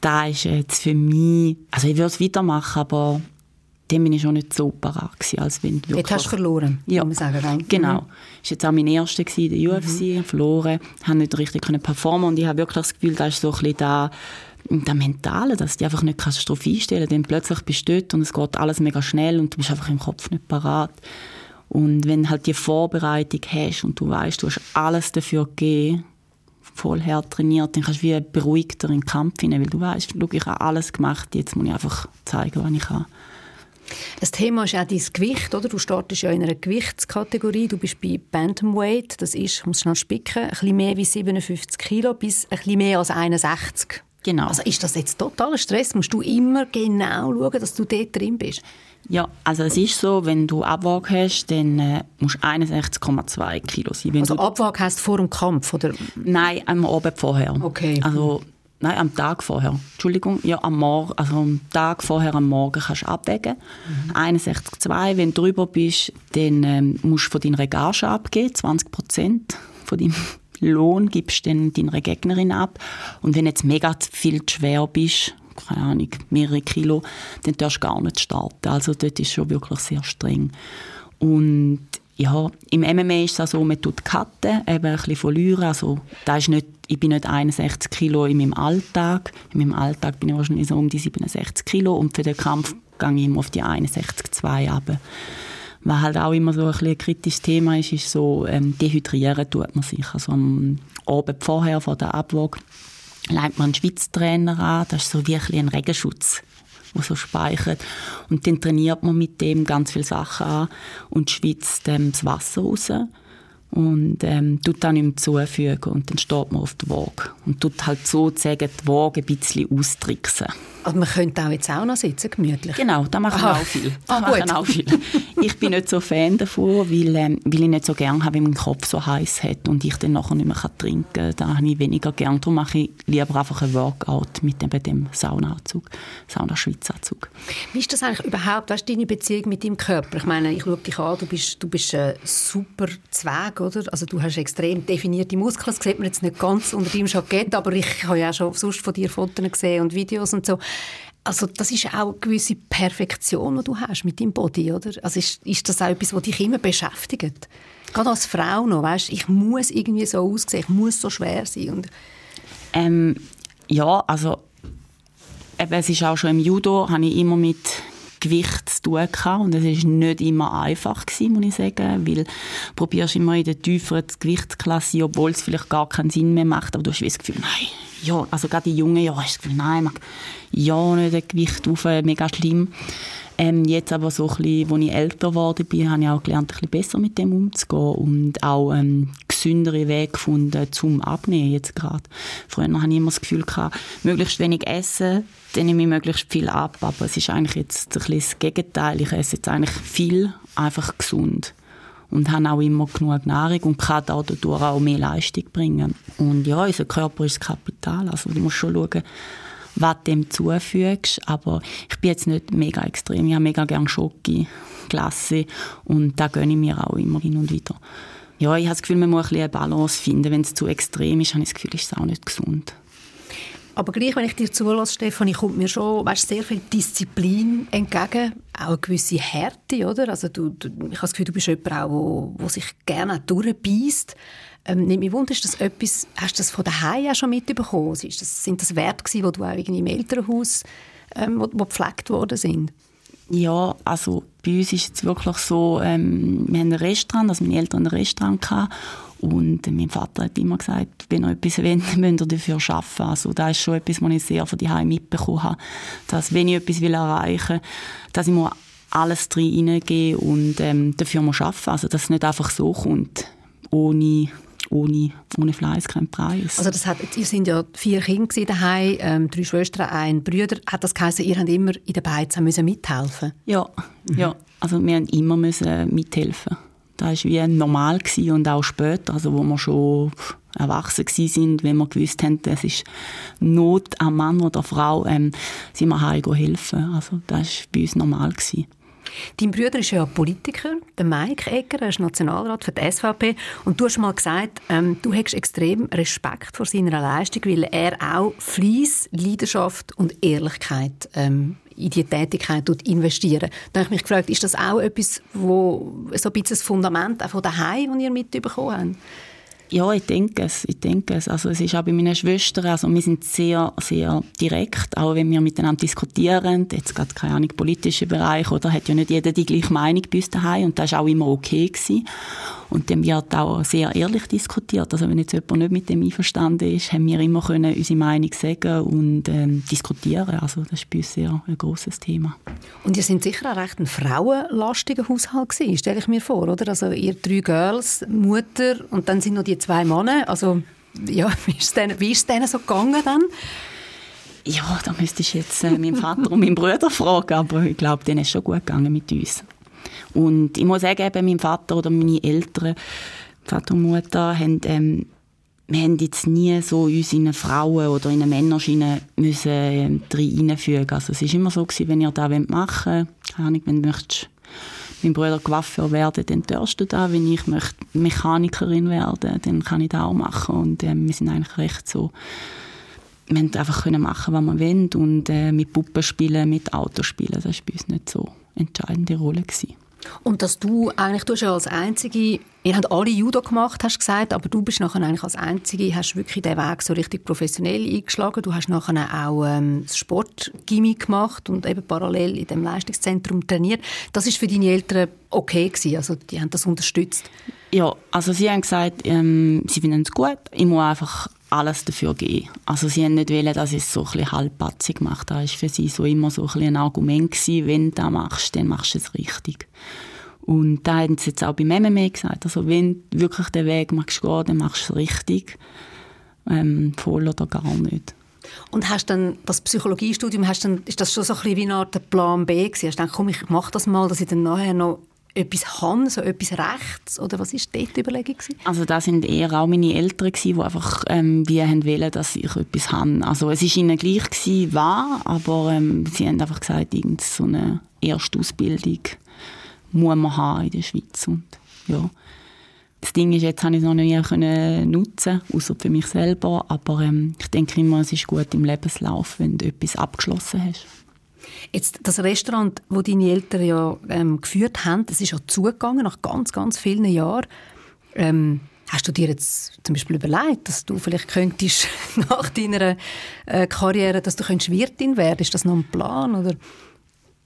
Da ist jetzt für mich, also ich würde es weitermachen, aber dem bin ich schon nicht so parat gewesen, als wenn wirklich... Jetzt hast du verloren, ja. man sagen. Rein. Genau. Mhm. Das war jetzt auch mein erster in der UFC, mhm. verloren, habe nicht richtig performen und ich habe wirklich das Gefühl, das ist so ein bisschen da das Mentale, dass du einfach nicht kannst darauf einstellen kannst, dann plötzlich bist du dort und es geht alles mega schnell und du bist einfach im Kopf nicht parat. Und wenn halt die Vorbereitung hast und du weißt, du hast alles dafür gegeben, voll hart trainiert, dann kannst du wie beruhigter in den Kampf hinein, weil du weißt, ich habe alles gemacht, jetzt muss ich einfach zeigen, was ich kann. Das Thema ist auch dein Gewicht, oder? Du startest ja in einer Gewichtskategorie. Du bist bei Bantamweight. Das ist, ich muss schnell spicken, ein bisschen mehr wie 57 Kilo bis ein bisschen mehr als 61. Genau. Also ist das jetzt totaler Stress? Musst du immer genau schauen, dass du dort drin bist? Ja, also es ist so, wenn du Abwaage hast, dann äh, musst du 61,2 Kilo sein. Wenn also Abwaage heisst vor dem Kampf, oder? Nein, am Abend vorher. Okay. Also, nein, am Tag vorher. Entschuldigung, ja, am Morgen, also am Tag vorher, am Morgen kannst du abwägen. Mhm. 61,2, wenn du drüber bist, dann ähm, musst du von deiner Gage abgeben, 20 Prozent von deinem Lohn gibst du deiner Gegnerin ab. Und wenn jetzt mega viel zu schwer bist, keine Ahnung, mehrere Kilo, dann darfst du gar nicht starten. Also dort ist schon wirklich sehr streng. Und ja, im MMA ist es auch so, man tut Cutten, eben ein bisschen verlieren. Also, da ist nicht, ich bin nicht 61 Kilo in meinem Alltag. In meinem Alltag bin ich wahrscheinlich so um die 67 Kilo und für den Kampf gehe ich immer auf die 61,2 runter. Was halt auch immer so ein, ein kritisches Thema ist, ist so, ähm, dehydrieren tut man sich. Also am Abend vorher, vor der Abwaage, leitet man einen Schwitztrainer an, das ist so wie ein, Regenschutz der so speichert. Und dann trainiert man mit dem ganz viele Sachen an und schwitzt ähm, das Wasser raus und ähm, tut dann ihm zufügen und dann steht man auf der Waage und tut halt sozusagen die Waage ein bisschen austricksen. Also man könnte auch jetzt auch noch sitzen, gemütlich? Genau, da machen wir auch viel. Da ah, machen auch viel. Ich bin nicht so Fan davon, weil, ähm, weil ich nicht so gerne habe, wenn mein Kopf so heiß hat und ich dann nachher nicht mehr trinken kann. Da habe ich weniger gern. Darum mache ich lieber einfach ein Workout mit dem, dem Saunaanzug, Saunaschwitzanzug. Wie ist das eigentlich überhaupt, weißt, deine Beziehung mit deinem Körper? Ich meine, ich schaue dich an, du bist, du bist ein super Zweig, oder? Also du hast extrem definierte Muskeln, das sieht man jetzt nicht ganz unter deinem Jackett, aber ich habe ja auch schon sonst von dir Fotos gesehen und Videos und so. Also das ist auch eine gewisse Perfektion, die du hast mit deinem Body, oder? Also ist, ist das auch etwas, was dich immer beschäftigt? Gerade als Frau noch, weißt, ich muss irgendwie so aussehen, ich muss so schwer sein. Und ähm, ja, also eben, es ist auch schon im Judo, habe ich immer mit Gewicht zu tun gehabt. und es ist nicht immer einfach gewesen, muss ich sagen, weil du probierst immer in der tieferen Gewichtsklasse, obwohl es vielleicht gar keinen Sinn mehr macht, aber du hast das Gefühl, nein, ja, also gerade in jungen Jahren hast das Gefühl, nein, mag ja nicht ein Gewicht auf, mega schlimm. Ähm, jetzt aber so ein bisschen, als ich älter geworden bin, habe ich auch gelernt, ein bisschen besser mit dem umzugehen und auch ähm, gesündere Wege gefunden zum Abnehmen jetzt gerade. Früher hatte ich immer das Gefühl, gehabt, möglichst wenig essen, dann nehme ich möglichst viel ab, aber es ist eigentlich jetzt ein das Gegenteil. Ich esse jetzt eigentlich viel, einfach gesund und habe auch immer genug Nahrung und kann dadurch auch mehr Leistung bringen. Und ja, unser Körper ist das Kapital, also du musst schon schauen, was du dem zufügst, aber ich bin jetzt nicht mega extrem, ich habe mega gerne Schoki, Glasse und da gönne ich mir auch immer hin und wieder. Ja, ich habe das Gefühl, man muss ein bisschen eine Balance finden. Wenn es zu extrem ist, habe ich das Gefühl, ist es auch nicht gesund. Aber gleich, wenn ich dir zulasse, Stefanie, kommt mir schon weißt, sehr viel Disziplin entgegen, auch eine gewisse Härte, oder? Also du, du, ich habe das Gefühl, du bist jemand, auch, wo, wo sich gerne durchbeißt. Ähm, nimmt mich wunder, ist das etwas, hast du das von daheim auch schon mitbekommen? Ist das, sind das Werte gewesen, die du auch irgendwie im Elternhaus ähm, wo, wo gepflegt worden sind? Ja, also bei uns ist es wirklich so, ähm, wir haben ein Restaurant, also meine Eltern ein Restaurant gehabt und mein Vater hat immer gesagt, wenn ihr etwas wollt, müsst ihr dafür arbeiten. Also das ist schon etwas, was ich sehr von daheim mitbekommen habe. Dass, wenn ich etwas will erreichen will, dass ich mir alles drin hineingebe und ähm, dafür muss arbeiten. Also dass es nicht einfach so kommt, ohne ohne, ohne Fleiß kein Preis. Also das hat, ihr sind ja vier Kinder daheim, ähm, drei Schwestern, ein Brüder. Hat das geheißen, ihr habt immer in den Beizen müssen mithelfen? Ja, mhm. ja. Also wir haben immer müssen mithelfen. Das war wie normal gewesen und auch später, also wo wir schon erwachsen sind, wenn wir gewusst haben, es ist Not am Mann oder Frau, ähm, sind wir heim helfen. Also das war bei uns normal. Gewesen. Dein Bruder ist ja Politiker, der Mike Egger, er ist Nationalrat für die SVP. Und du hast mal gesagt, ähm, du hättest extrem Respekt vor seiner Leistung, weil er auch Fleiss, Leidenschaft und Ehrlichkeit ähm, in die Tätigkeit investieren. Da habe ich mich gefragt, ist das auch etwas, wo so ein bisschen das Fundament auch von daheim, das ihr mitbekommen habt? Ja, ich denke es. Ich denke es. Also es ist auch bei meinen Schwestern, also wir sind sehr, sehr direkt, auch wenn wir miteinander diskutieren, jetzt gerade, keine Ahnung, politische Bereich, oder hat ja nicht jeder die gleiche Meinung bei uns daheim und das war auch immer okay gewesen. Und dann wird auch sehr ehrlich diskutiert. Also wenn jetzt jemand nicht mit dem einverstanden ist, haben wir immer können unsere Meinung sagen und ähm, diskutieren. Also das ist bei uns sehr ein grosses Thema. Und ihr sind sicher auch recht ein frauenlastiger Haushalt gewesen, stelle ich mir vor, oder? Also ihr drei Girls, Mutter und dann sind noch die zwei Männer. Also ja, wie ist es denen, so gegangen dann? Ja, da müsste ich jetzt äh, meinen Vater und meinen Bruder fragen, aber ich glaube, denen ist schon gut gegangen mit uns. Und ich muss sagen, eben mein Vater oder meine Eltern, Vater und Mutter, haben, ähm, wir haben jetzt nie so uns in eine Frauen- oder in eine Männerschiene müssen ähm, reinfügen. Also es ist immer so gewesen, wenn ihr das machen wollt, keine Ahnung, wenn du möchtest, mein Bruder Coiffeur werden, dann darfst du da. Wenn ich möchte Mechanikerin werden, dann kann ich das auch machen. Und ähm, wir sind eigentlich recht so wir haben einfach machen, was wir wollen und äh, mit Puppen spielen, mit Autos spielen. Das war bei uns nicht so eine entscheidende Rolle gewesen. Und dass du eigentlich, du hast ja als Einzige, ihr habt alle Judo gemacht, hast gesagt, aber du bist nachher eigentlich als Einzige, hast wirklich den Weg so richtig professionell eingeschlagen. Du hast nachher auch ähm, das Sportgimmick gemacht und eben parallel in dem Leistungszentrum trainiert. Das ist für deine Eltern okay gewesen, also die haben das unterstützt? Ja, also sie haben gesagt, ähm, sie finden es gut. Ich muss einfach alles dafür gegeben. Also sie haben nicht wollen, dass ich es so ein halbpatzig mache. Das war für sie so immer so ein, ein Argument gewesen, wenn du das machst, dann machst du es richtig. Und da haben sie jetzt auch beim MMA gesagt, also wenn du wirklich den Weg machst gehen, dann machst du es richtig, ähm, voll oder gar nicht. Und hast dann das Psychologiestudium, hast dann, ist das schon so ein bisschen wie eine Art Plan B gewesen? Hast du gedacht, komm, ich mache das mal, dass ich dann nachher noch etwas habe, so etwas rechts? Oder was war dort die Überlegung? Gewesen? Also das sind eher auch meine Eltern, gewesen, die einfach ähm, wie haben wollen, dass ich etwas habe. Also es war ihnen gleich, gewesen, war, aber ähm, sie haben einfach gesagt, so eine Erstausbildung muss man haben in der Schweiz. Und, ja. Das Ding ist, jetzt habe ich es noch nie können nutzen, außer für mich selber. Aber ähm, ich denke immer, es ist gut im Lebenslauf, wenn du etwas abgeschlossen hast. Jetzt das Restaurant, wo deine Eltern ja ähm, geführt haben, das ist ja zugegangen nach ganz, ganz vielen Jahren. Ähm, hast du dir jetzt zum Beispiel überlegt, dass du vielleicht könntest nach deiner äh, Karriere, dass du könntest Wirtin werden? Ist das noch ein Plan oder?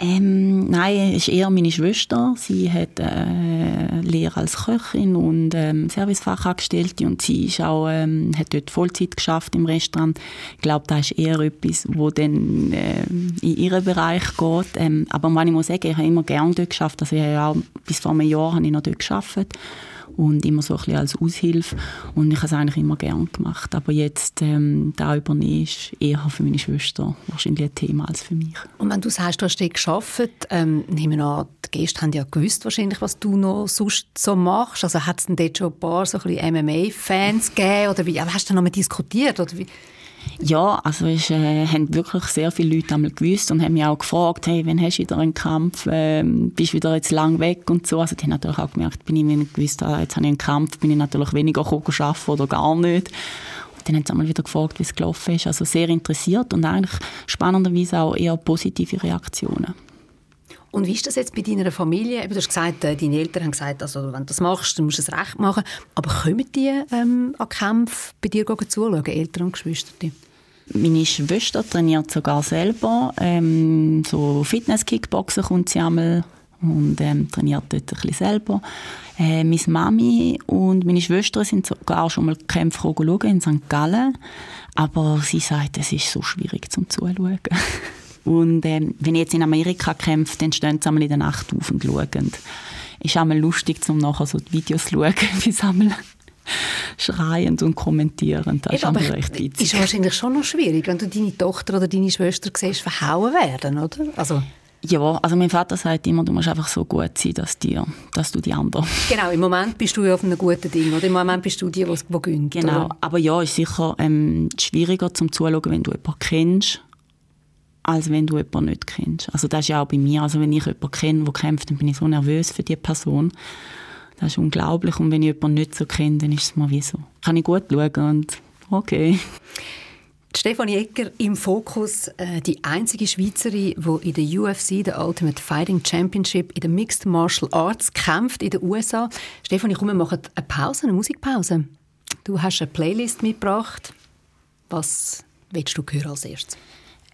Ähm, nein, es ist eher meine Schwester. Sie hat äh, Lehre als Köchin und ähm, Servicefachangestellte und sie ist auch, ähm, hat dort Vollzeit geschafft im Restaurant. Ich glaube, das ist eher etwas, wo dann äh, in ihren Bereich geht. Ähm, aber ich muss sagen, ich habe immer gerne dort geschafft. Also ich habe auch, bis vor einem Jahr habe ich noch dort geschafft und immer so ein bisschen als Aushilfe. Und ich habe es eigentlich immer gern gemacht, aber jetzt ähm, da übernehmen ist eher für meine Schwester wahrscheinlich ein Thema als für mich. Und wenn du sagst, du hast dort gearbeitet, ähm, nehmen an, die Gäste haben ja gewusst wahrscheinlich, was du noch sonst so machst, also hat es denn dort schon ein paar so MMA-Fans gegeben? Oder wie, hast du noch mal diskutiert? Oder wie? Ja, also es äh, haben wirklich sehr viele Leute einmal gewusst und haben mich auch gefragt, hey, wann hast du wieder einen Kampf, ähm, bist du wieder jetzt lang weg und so. Also die haben natürlich auch gemerkt, bin ich nicht gewusst, ah, jetzt habe ich einen Kampf, bin ich natürlich weniger arbeiten oder gar nicht. Und dann haben sie einmal wieder gefragt, wie es gelaufen ist. Also sehr interessiert und eigentlich spannenderweise auch eher positive Reaktionen. Und wie ist das jetzt bei deiner Familie? Du hast gesagt, äh, deine Eltern haben gesagt, also, wenn du das machst, dann musst du es recht machen. Aber kommen die ähm, an Kämpfen bei dir zuschauen, Eltern und Geschwister? Meine Schwester trainiert sogar selber. Ähm, so Fitness-Kickboxen kommt sie einmal und ähm, trainiert dort ein bisschen selber. Äh, meine Mami und meine Schwestern sind sogar schon mal Kämpfe in St. Gallen. Aber sie sagt, es ist so schwierig zum Zuschauen. Und ähm, wenn ich jetzt in Amerika kämpfe, dann stehen sie einmal in der Nacht auf und schauen. Ist einmal lustig, um nachher so die Videos zu schauen, wie sie einmal schreiend und kommentieren. Das ist aber recht witzig. ist wahrscheinlich schon noch schwierig, wenn du deine Tochter oder deine Schwester siehst, verhauen werden, oder? Also ja, also mein Vater sagt immer, du musst einfach so gut sein, dass, dir, dass du die anderen... Genau, im Moment bist du ja auf einem guten Ding, oder? Im Moment bist du die, die, die gönnt, Genau, oder? aber ja, ist sicher ähm, schwieriger zum Zuschauen, wenn du jemanden kennst, als wenn du jemanden nicht kennst. Also das ist ja auch bei mir. Also wenn ich jemanden kenne, der kämpft, dann bin ich so nervös für die Person. Das ist unglaublich. Und wenn ich jemanden nicht so kenne, dann ist es mal wie so. Kann ich gut schauen und okay. Stefanie Ecker im Fokus, äh, die einzige Schweizerin, die in der UFC, der Ultimate Fighting Championship, in der Mixed Martial Arts kämpft in den USA. Stefanie, komm, wir machen eine Pause, eine Musikpause. Du hast eine Playlist mitgebracht. Was willst du hören als erstes?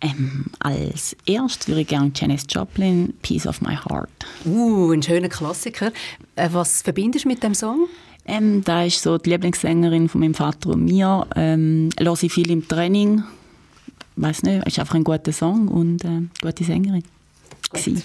Ähm, als erstes würde ich gerne Janis Joplin, Piece of My Heart. Uh, ein schöner Klassiker. Äh, was verbindest du mit dem Song? Ähm, da ist so die Lieblingssängerin von meinem Vater und mir. Ähm, höre ich viel im Training. Weiß nicht, ist einfach ein guter Song und äh, gute Sängerin. Gut.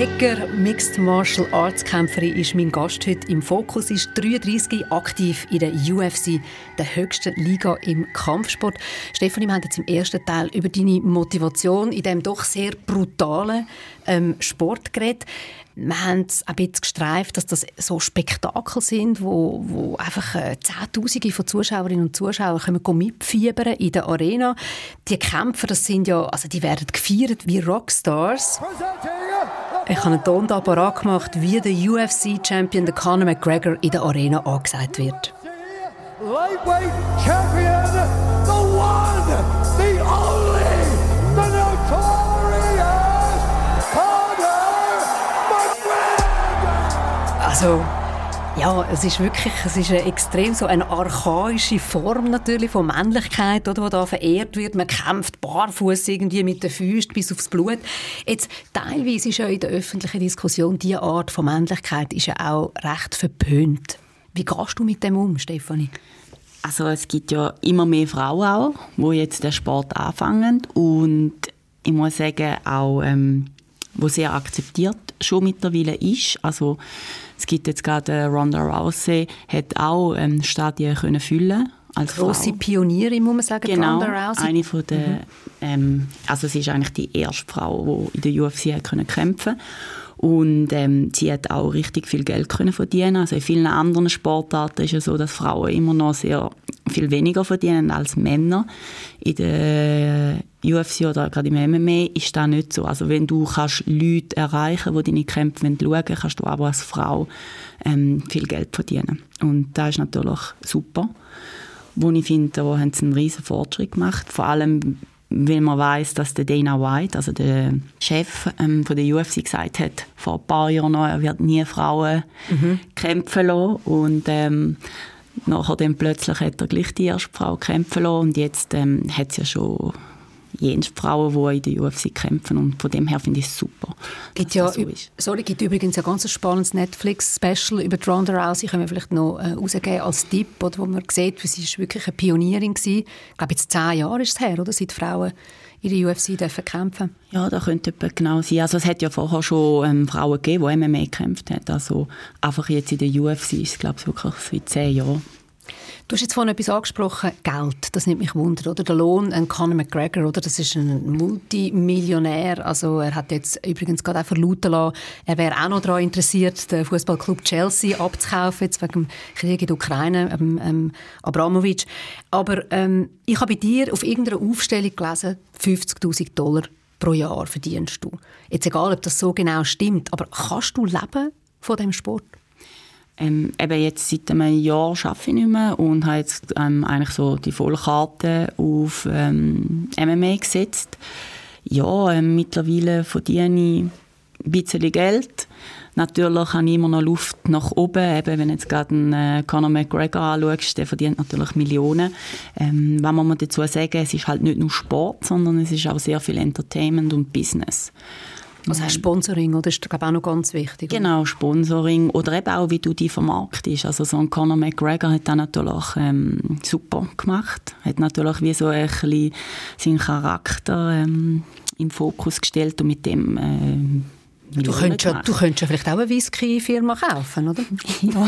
Gregor, Mixed Martial Arts Kämpferin, ist mein Gast heute im Fokus. Ist 33, aktiv in der UFC, der höchsten Liga im Kampfsport. Stefanie, wir haben jetzt im ersten Teil über deine Motivation in dem doch sehr brutalen ähm, Sport geredet. Wir haben es ein bisschen gestreift, dass das so Spektakel sind, wo, wo einfach äh, Zehntausende von Zuschauerinnen und Zuschauern können mitfiebern in der Arena. Die Kämpfer, das sind ja, also die werden gefeiert wie Rockstars. Ich habe einen Ton da parat gemacht, wie der UFC-Champion Conor McGregor in der Arena angesagt wird. Lightweight Champion, the one, the only, the notorious Conor McGregor! Also, ja, es ist wirklich, es ist eine extrem so eine archaische Form natürlich von Männlichkeit, oder, die da verehrt wird. Man kämpft barfuß irgendwie mit den Füßen bis aufs Blut. Jetzt, teilweise ist ja in der öffentlichen Diskussion diese Art von Männlichkeit ist ja auch recht verpönt. Wie gehst du mit dem um, Stefanie? Also es gibt ja immer mehr Frauen auch, die jetzt den Sport anfangen und ich muss sagen, auch ähm, wo sehr akzeptiert schon mittlerweile ist. Also es gibt jetzt gerade äh, Ronda Rousey, hat auch ähm, Stadien können füllen als Grosse Pionierin, muss man sagen, genau, Ronda Rousey. eine von der, mhm. ähm, also sie ist eigentlich die erste Frau, die in der UFC hat können kämpfen und ähm, sie hat auch richtig viel Geld können verdienen. Also in vielen anderen Sportarten ist es so, dass Frauen immer noch sehr viel weniger verdienen als Männer. In der UFC oder gerade im MMA ist das nicht so. Also wenn du kannst Leute erreichen, die deine Kämpfe schauen kannst du aber als Frau ähm, viel Geld verdienen. Und das ist natürlich super. Wo ich finde, da haben sie einen riesen Fortschritt gemacht. Vor allem, weil man weiß, dass der Dana White, also der Chef ähm, von der UFC, gesagt hat, vor ein paar Jahren noch, er wird nie Frauen mhm. kämpfen lassen. Und ähm, nachher dann plötzlich hat er gleich die erste Frau kämpfen lassen. Und jetzt ähm, hat es ja schon jene Frauen, die in der UFC kämpfen. Und von dem her finde ich es super. Gibt ja, so sorry, gibt übrigens ein ganz spannendes Netflix-Special über Ronda Rousey. Können wir vielleicht noch äh, rausgeben als Tipp, oder, wo man sieht, sie ist wirklich eine Pionierin gewesen. Ich glaube, jetzt zehn Jahre ist es her, oder? Seit Frauen in der UFC dürfen kämpfen Ja, das könnte genau sein. Also es hat ja vorher schon ähm, Frauen gegeben, die MMA gekämpft haben. Also einfach jetzt in der UFC ist es, glaube ich, wirklich seit zehn Jahren. Du hast jetzt vorhin etwas angesprochen, Geld, das nimmt mich wunder, oder? Der Lohn an Conor McGregor, oder? Das ist ein Multimillionär, also er hat jetzt übrigens gerade auch verlauten lassen, er wäre auch noch daran interessiert, den Fußballclub Chelsea abzukaufen, jetzt wegen dem Krieg in der Ukraine, ähm, ähm, Abramovic. Aber ähm, ich habe bei dir auf irgendeiner Aufstellung gelesen, 50'000 Dollar pro Jahr verdienst du. Jetzt egal, ob das so genau stimmt, aber kannst du leben von dem Sport? Ähm, eben jetzt seit einem Jahr arbeite ich nicht mehr und habe jetzt ähm, eigentlich so die Vollkarte auf ähm, MMA gesetzt. Ja, ähm, mittlerweile verdiene ich ein bisschen Geld. Natürlich habe ich immer noch Luft nach oben. Eben, wenn du jetzt gerade einen äh, Conor McGregor anschaust, der verdient natürlich Millionen. Ähm, wenn man mal dazu sagen, es ist halt nicht nur Sport, sondern es ist auch sehr viel Entertainment und Business. Also Sponsoring, oder? Das ist, glaube ich, auch noch ganz wichtig. Genau, Sponsoring. Oder eben auch, wie du die vermarktest. Also so ein Conor McGregor hat das natürlich ähm, super gemacht. Hat natürlich wie so ein bisschen seinen Charakter ähm, im Fokus gestellt und mit dem ähm, Du könntest, ja, du könntest ja vielleicht auch eine Whisky-Firma kaufen, oder? Ja.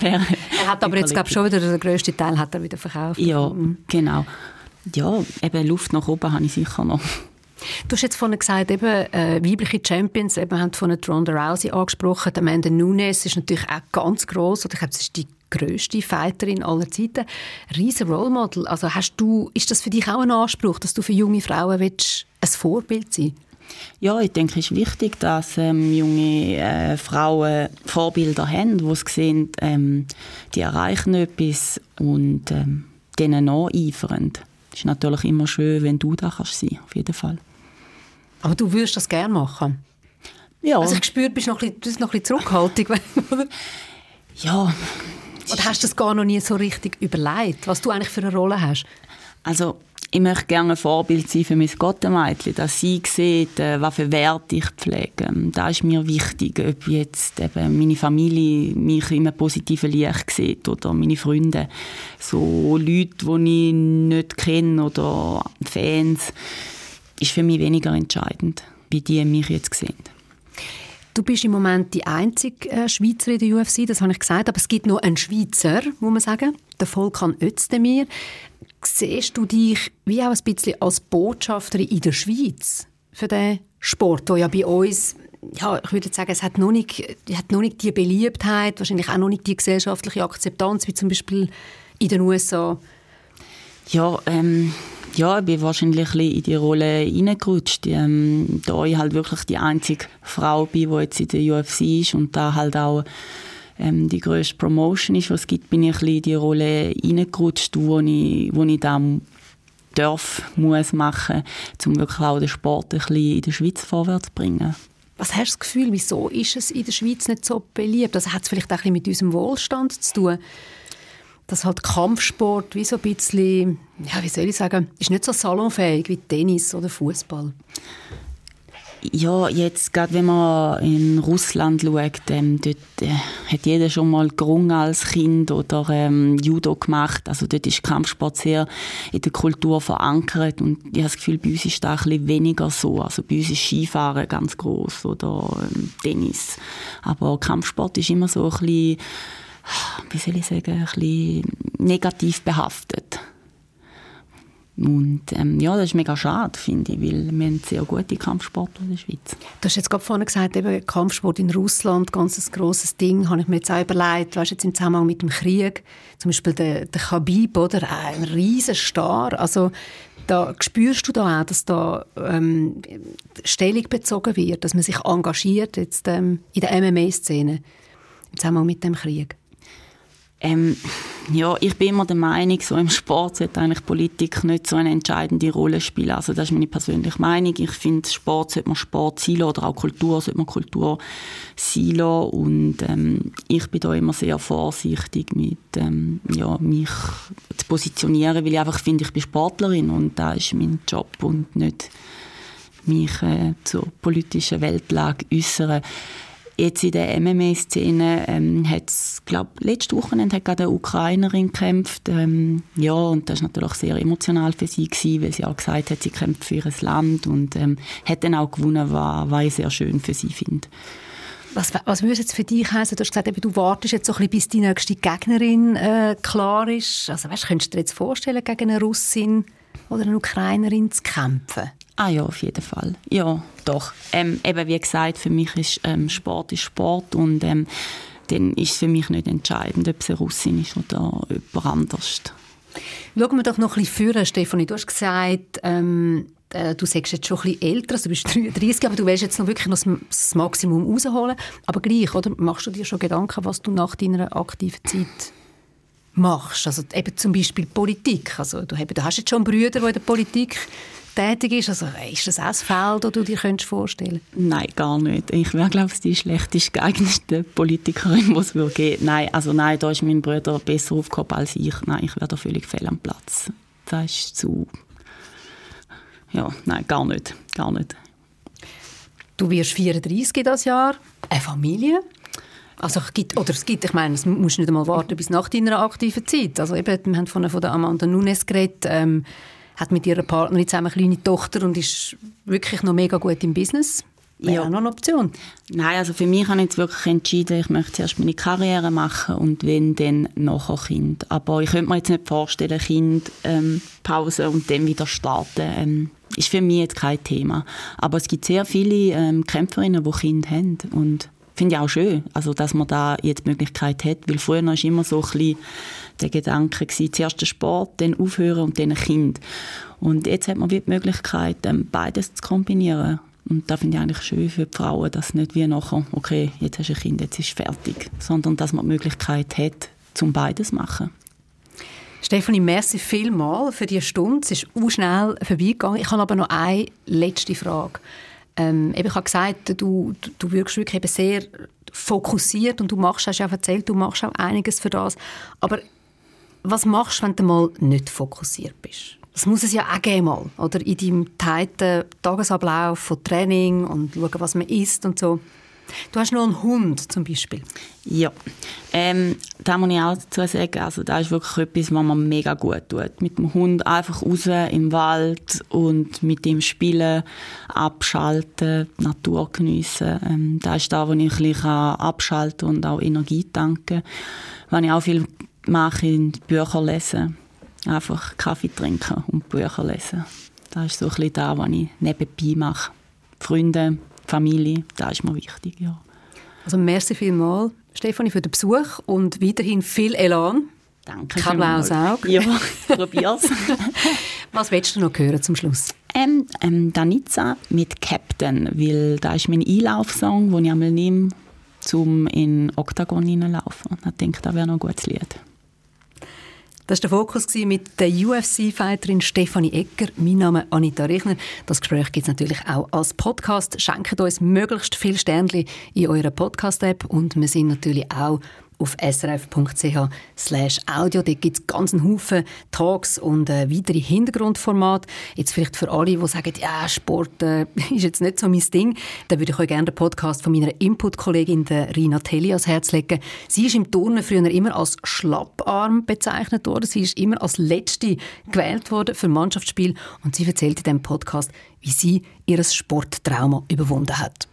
er hat aber jetzt, glaube schon wieder den grössten Teil hat er wieder verkauft. Ja, mhm. genau. Ja, eben Luft nach oben habe ich sicher noch. Du hast jetzt vorhin gesagt, eben, äh, weibliche Champions, eben, wir haben von Ronda Rousey angesprochen, Amanda Nunes ist natürlich auch ganz groß oder ich glaube, sie ist die grösste Fighterin aller Zeiten. Riesen Role Model. Also hast du, ist das für dich auch ein Anspruch, dass du für junge Frauen willst, ein Vorbild sein ja, ich denke, es ist wichtig, dass ähm, junge äh, Frauen Vorbilder haben, die sehen, ähm, die erreichen etwas und ähm, denen nacheifern. Es ist natürlich immer schön, wenn du da kannst sein, auf jeden Fall. Aber du würdest das gerne machen? Ja. Also ich spüre, du bist noch ein bisschen, noch ein bisschen zurückhaltend. ja. Oder hast du das gar noch nie so richtig überlegt, was du eigentlich für eine Rolle hast? Also ich möchte gerne ein Vorbild sein für mein Gottemädchen, dass sie sieht, äh, was für Werte ich pflege. Das ist mir wichtig, ob jetzt eben meine Familie mich in einem positiven Licht sieht oder meine Freunde. So Leute, die ich nicht kenne oder Fans ist für mich weniger entscheidend, wie die mich jetzt sehen. Du bist im Moment die einzige äh, Schweizerin in der UFC, das habe ich gesagt, aber es gibt noch einen Schweizer, muss man sagen, der Volkan Özdemir. Siehst du dich wie auch ein bisschen als Botschafterin in der Schweiz für den Sport, der ja bei uns ja, ich würde sagen, es hat noch, nicht, hat noch nicht die Beliebtheit, wahrscheinlich auch noch nicht die gesellschaftliche Akzeptanz, wie zum Beispiel in den USA. Ja, ähm, ja, ich bin wahrscheinlich ein in die Rolle reingerutscht, ähm, da ich halt wirklich die einzige Frau bin, die jetzt in der UFC ist und da halt auch ähm, die grösste Promotion ist, was es gibt, bin ich ein in die Rolle reingerutscht, wo ich, wo ich dann darf, muss machen, um wirklich auch den Sport ein bisschen in der Schweiz vorwärts zu bringen. Was hast du das Gefühl, wieso ist es in der Schweiz nicht so beliebt? Das hat es vielleicht auch ein bisschen mit unserem Wohlstand zu tun dass halt Kampfsport wie so ein bisschen, ja, wie soll ich sagen, ist nicht so salonfähig wie Tennis oder Fußball. Ja, jetzt gerade wenn man in Russland schaut, ähm, dort äh, hat jeder schon mal gerungen als Kind oder ähm, Judo gemacht. Also dort ist Kampfsport sehr in der Kultur verankert und ich habe das Gefühl, bei uns ist das ein bisschen weniger so. Also bei uns ist Skifahren ganz groß oder ähm, Tennis. Aber Kampfsport ist immer so ein bisschen wie soll ich sagen, ein bisschen negativ behaftet. Und ähm, ja, das ist mega schade, finde ich, weil wir haben sehr gute Kampfsportler in der Schweiz. Du hast jetzt gerade vorhin gesagt, eben Kampfsport in Russland, ganz ein grosses Ding, habe ich mir jetzt auch überlegt, weißt, jetzt im Zusammenhang mit dem Krieg, zum Beispiel der, der Khabib, oder, ein riesen Star, also da spürst du da auch, dass da ähm, Stellung bezogen wird, dass man sich engagiert jetzt ähm, in der MMA-Szene im Zusammenhang mit dem Krieg? Ähm, ja, ich bin immer der Meinung, so im Sport sollte eigentlich Politik nicht so eine entscheidende Rolle spielen. Also das ist meine persönliche Meinung. Ich finde, Sport sollte man Sport sein oder auch Kultur sollte man Kultur sein Und ähm, ich bin da immer sehr vorsichtig mit, ähm, ja, mich zu positionieren, weil ich einfach finde, ich bin Sportlerin und da ist mein Job und nicht mich äh, zur politischen Weltlage äußern. Jetzt in der MMA-Szene ähm, hat es, glaube letzte Wochenende hat gerade eine Ukrainerin gekämpft. Ähm, ja, und das war natürlich sehr emotional für sie, gewesen, weil sie auch gesagt hat, sie kämpft für ihr Land und ähm, hat dann auch gewonnen, was, was ich sehr schön für sie finde. Was, was würde jetzt für dich heißen? Du hast gesagt, eben, du wartest jetzt so ein bisschen, bis die nächste Gegnerin äh, klar ist. Also, weißt, könntest du dir jetzt vorstellen, gegen eine Russin oder eine Ukrainerin zu kämpfen? Ah ja, auf jeden Fall. Ja, doch. Ähm, eben wie gesagt, für mich ist ähm, Sport ist Sport und ähm, dann ist es für mich nicht entscheidend, ob es eine Russin ist oder jemand anders. Schauen wir doch noch ein bisschen vor, Stefanie. Du hast gesagt, ähm, äh, du sagst jetzt schon ein bisschen älter, also du bist 33, aber du willst jetzt noch wirklich noch das Maximum rausholen. Aber gleich, oder? Machst du dir schon Gedanken, was du nach deiner aktiven Zeit machst? Also eben zum Beispiel Politik. Also du hast jetzt schon Brüder, die in der Politik tätig ist? Also ist das auch ein Feld, das du dir vorstellen könntest? Nein, gar nicht. Ich wäre, glaube ich, die schlechtest geeignete Politikerin, die es würde geben. Nein, also nein, da ist mein Bruder besser aufgehoben als ich. Nein, ich wäre da völlig fehl am Platz. Das ist zu... Ja, nein, gar nicht. Gar nicht. Du wirst 34 das Jahr, eine Familie. Also es gibt, oder es gibt, ich meine, es musst nicht einmal warten bis nach deiner aktiven Zeit. Also eben, wir haben von, von der Amanda Nunes geredet, ähm, hat mit ihrer Partnerin zusammen eine kleine Tochter und ist wirklich noch mega gut im Business. Wäre ja. auch noch eine Option. Nein, also für mich habe ich jetzt wirklich entschieden, ich möchte zuerst meine Karriere machen und wenn, dann nachher Kind. Aber ich könnte mir jetzt nicht vorstellen, Kind, ähm, Pause und dann wieder starten. Ähm, ist für mich jetzt kein Thema. Aber es gibt sehr viele ähm, Kämpferinnen, die Kinder haben und finde ich auch schön, also dass man da jetzt die Möglichkeit hat, weil früher war immer so ein bisschen der Gedanke gewesen, zuerst der Sport, dann aufhören und dann ein Kind. Und jetzt hat man die Möglichkeit, ähm, beides zu kombinieren. Und da finde ich eigentlich schön für die Frauen, dass nicht wie nachher, okay, jetzt hast du ein Kind, jetzt ist es fertig, sondern dass man die Möglichkeit hat, zum beides zu machen. Stefanie, merci vielmal für diese Stunde. Es ist auch schnell vorbeigegangen. Ich habe aber noch eine letzte Frage. Ähm, ich habe gesagt, du, du, wirkst wirklich eben sehr fokussiert und du machst, hast ja auch erzählt, du machst auch einiges für das. Aber was machst du, wenn du mal nicht fokussiert bist? Das muss es ja auch geben mal, oder? In deinem teilten Tagesablauf von Training und schauen, was man isst und so. Du hast noch einen Hund zum Beispiel. Ja, ähm, da muss ich auch dazu sagen, also das ist wirklich etwas, was man mega gut tut. Mit dem Hund einfach raus im Wald und mit ihm spielen, abschalten, die Natur geniessen. Ähm, das ist da, wo ich ein bisschen abschalten und auch Energie tanken kann. Was ich auch viel mache, in Bücher lesen. Einfach Kaffee trinken und Bücher lesen. Das ist so ein bisschen das, was ich nebenbei mache. Freunde, Familie, das ist mir wichtig, ja. Also merci vielmals, Stefanie, für den Besuch und weiterhin viel Elan. Danke Kein blaues Auge. Ja, probier's. Was willst du noch hören zum Schluss? Ähm, ähm, Danica mit Captain, weil da ist mein Einlaufsong, den ich einmal nehme, um in Octagon hineinlaufen. Ich denke, das wäre noch ein gutes Lied. Das war der Fokus mit der UFC-Fighterin Stefanie Ecker. Mein Name ist Anita Rechner. Das Gespräch gibt es natürlich auch als Podcast. Schenkt uns möglichst viele Sternchen in eurer Podcast-App und wir sind natürlich auch auf srf.ch audio. Dort gibt es ganz einen Haufen Talks und äh, weitere Hintergrundformate. Jetzt vielleicht für alle, die sagen, ja, Sport äh, ist jetzt nicht so mein Ding, dann würde ich euch gerne den Podcast von meiner Input-Kollegin Rina Telli ans Herz legen. Sie ist im Turnen früher immer als Schlapparm bezeichnet worden. Sie ist immer als Letzte gewählt worden für Mannschaftsspiel und sie erzählt in diesem Podcast, wie sie ihr Sporttrauma überwunden hat.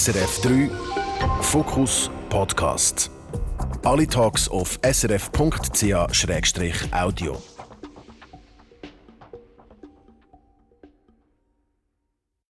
SRF 3 Fokus Podcast. Alle Talks auf srf.ch-audio.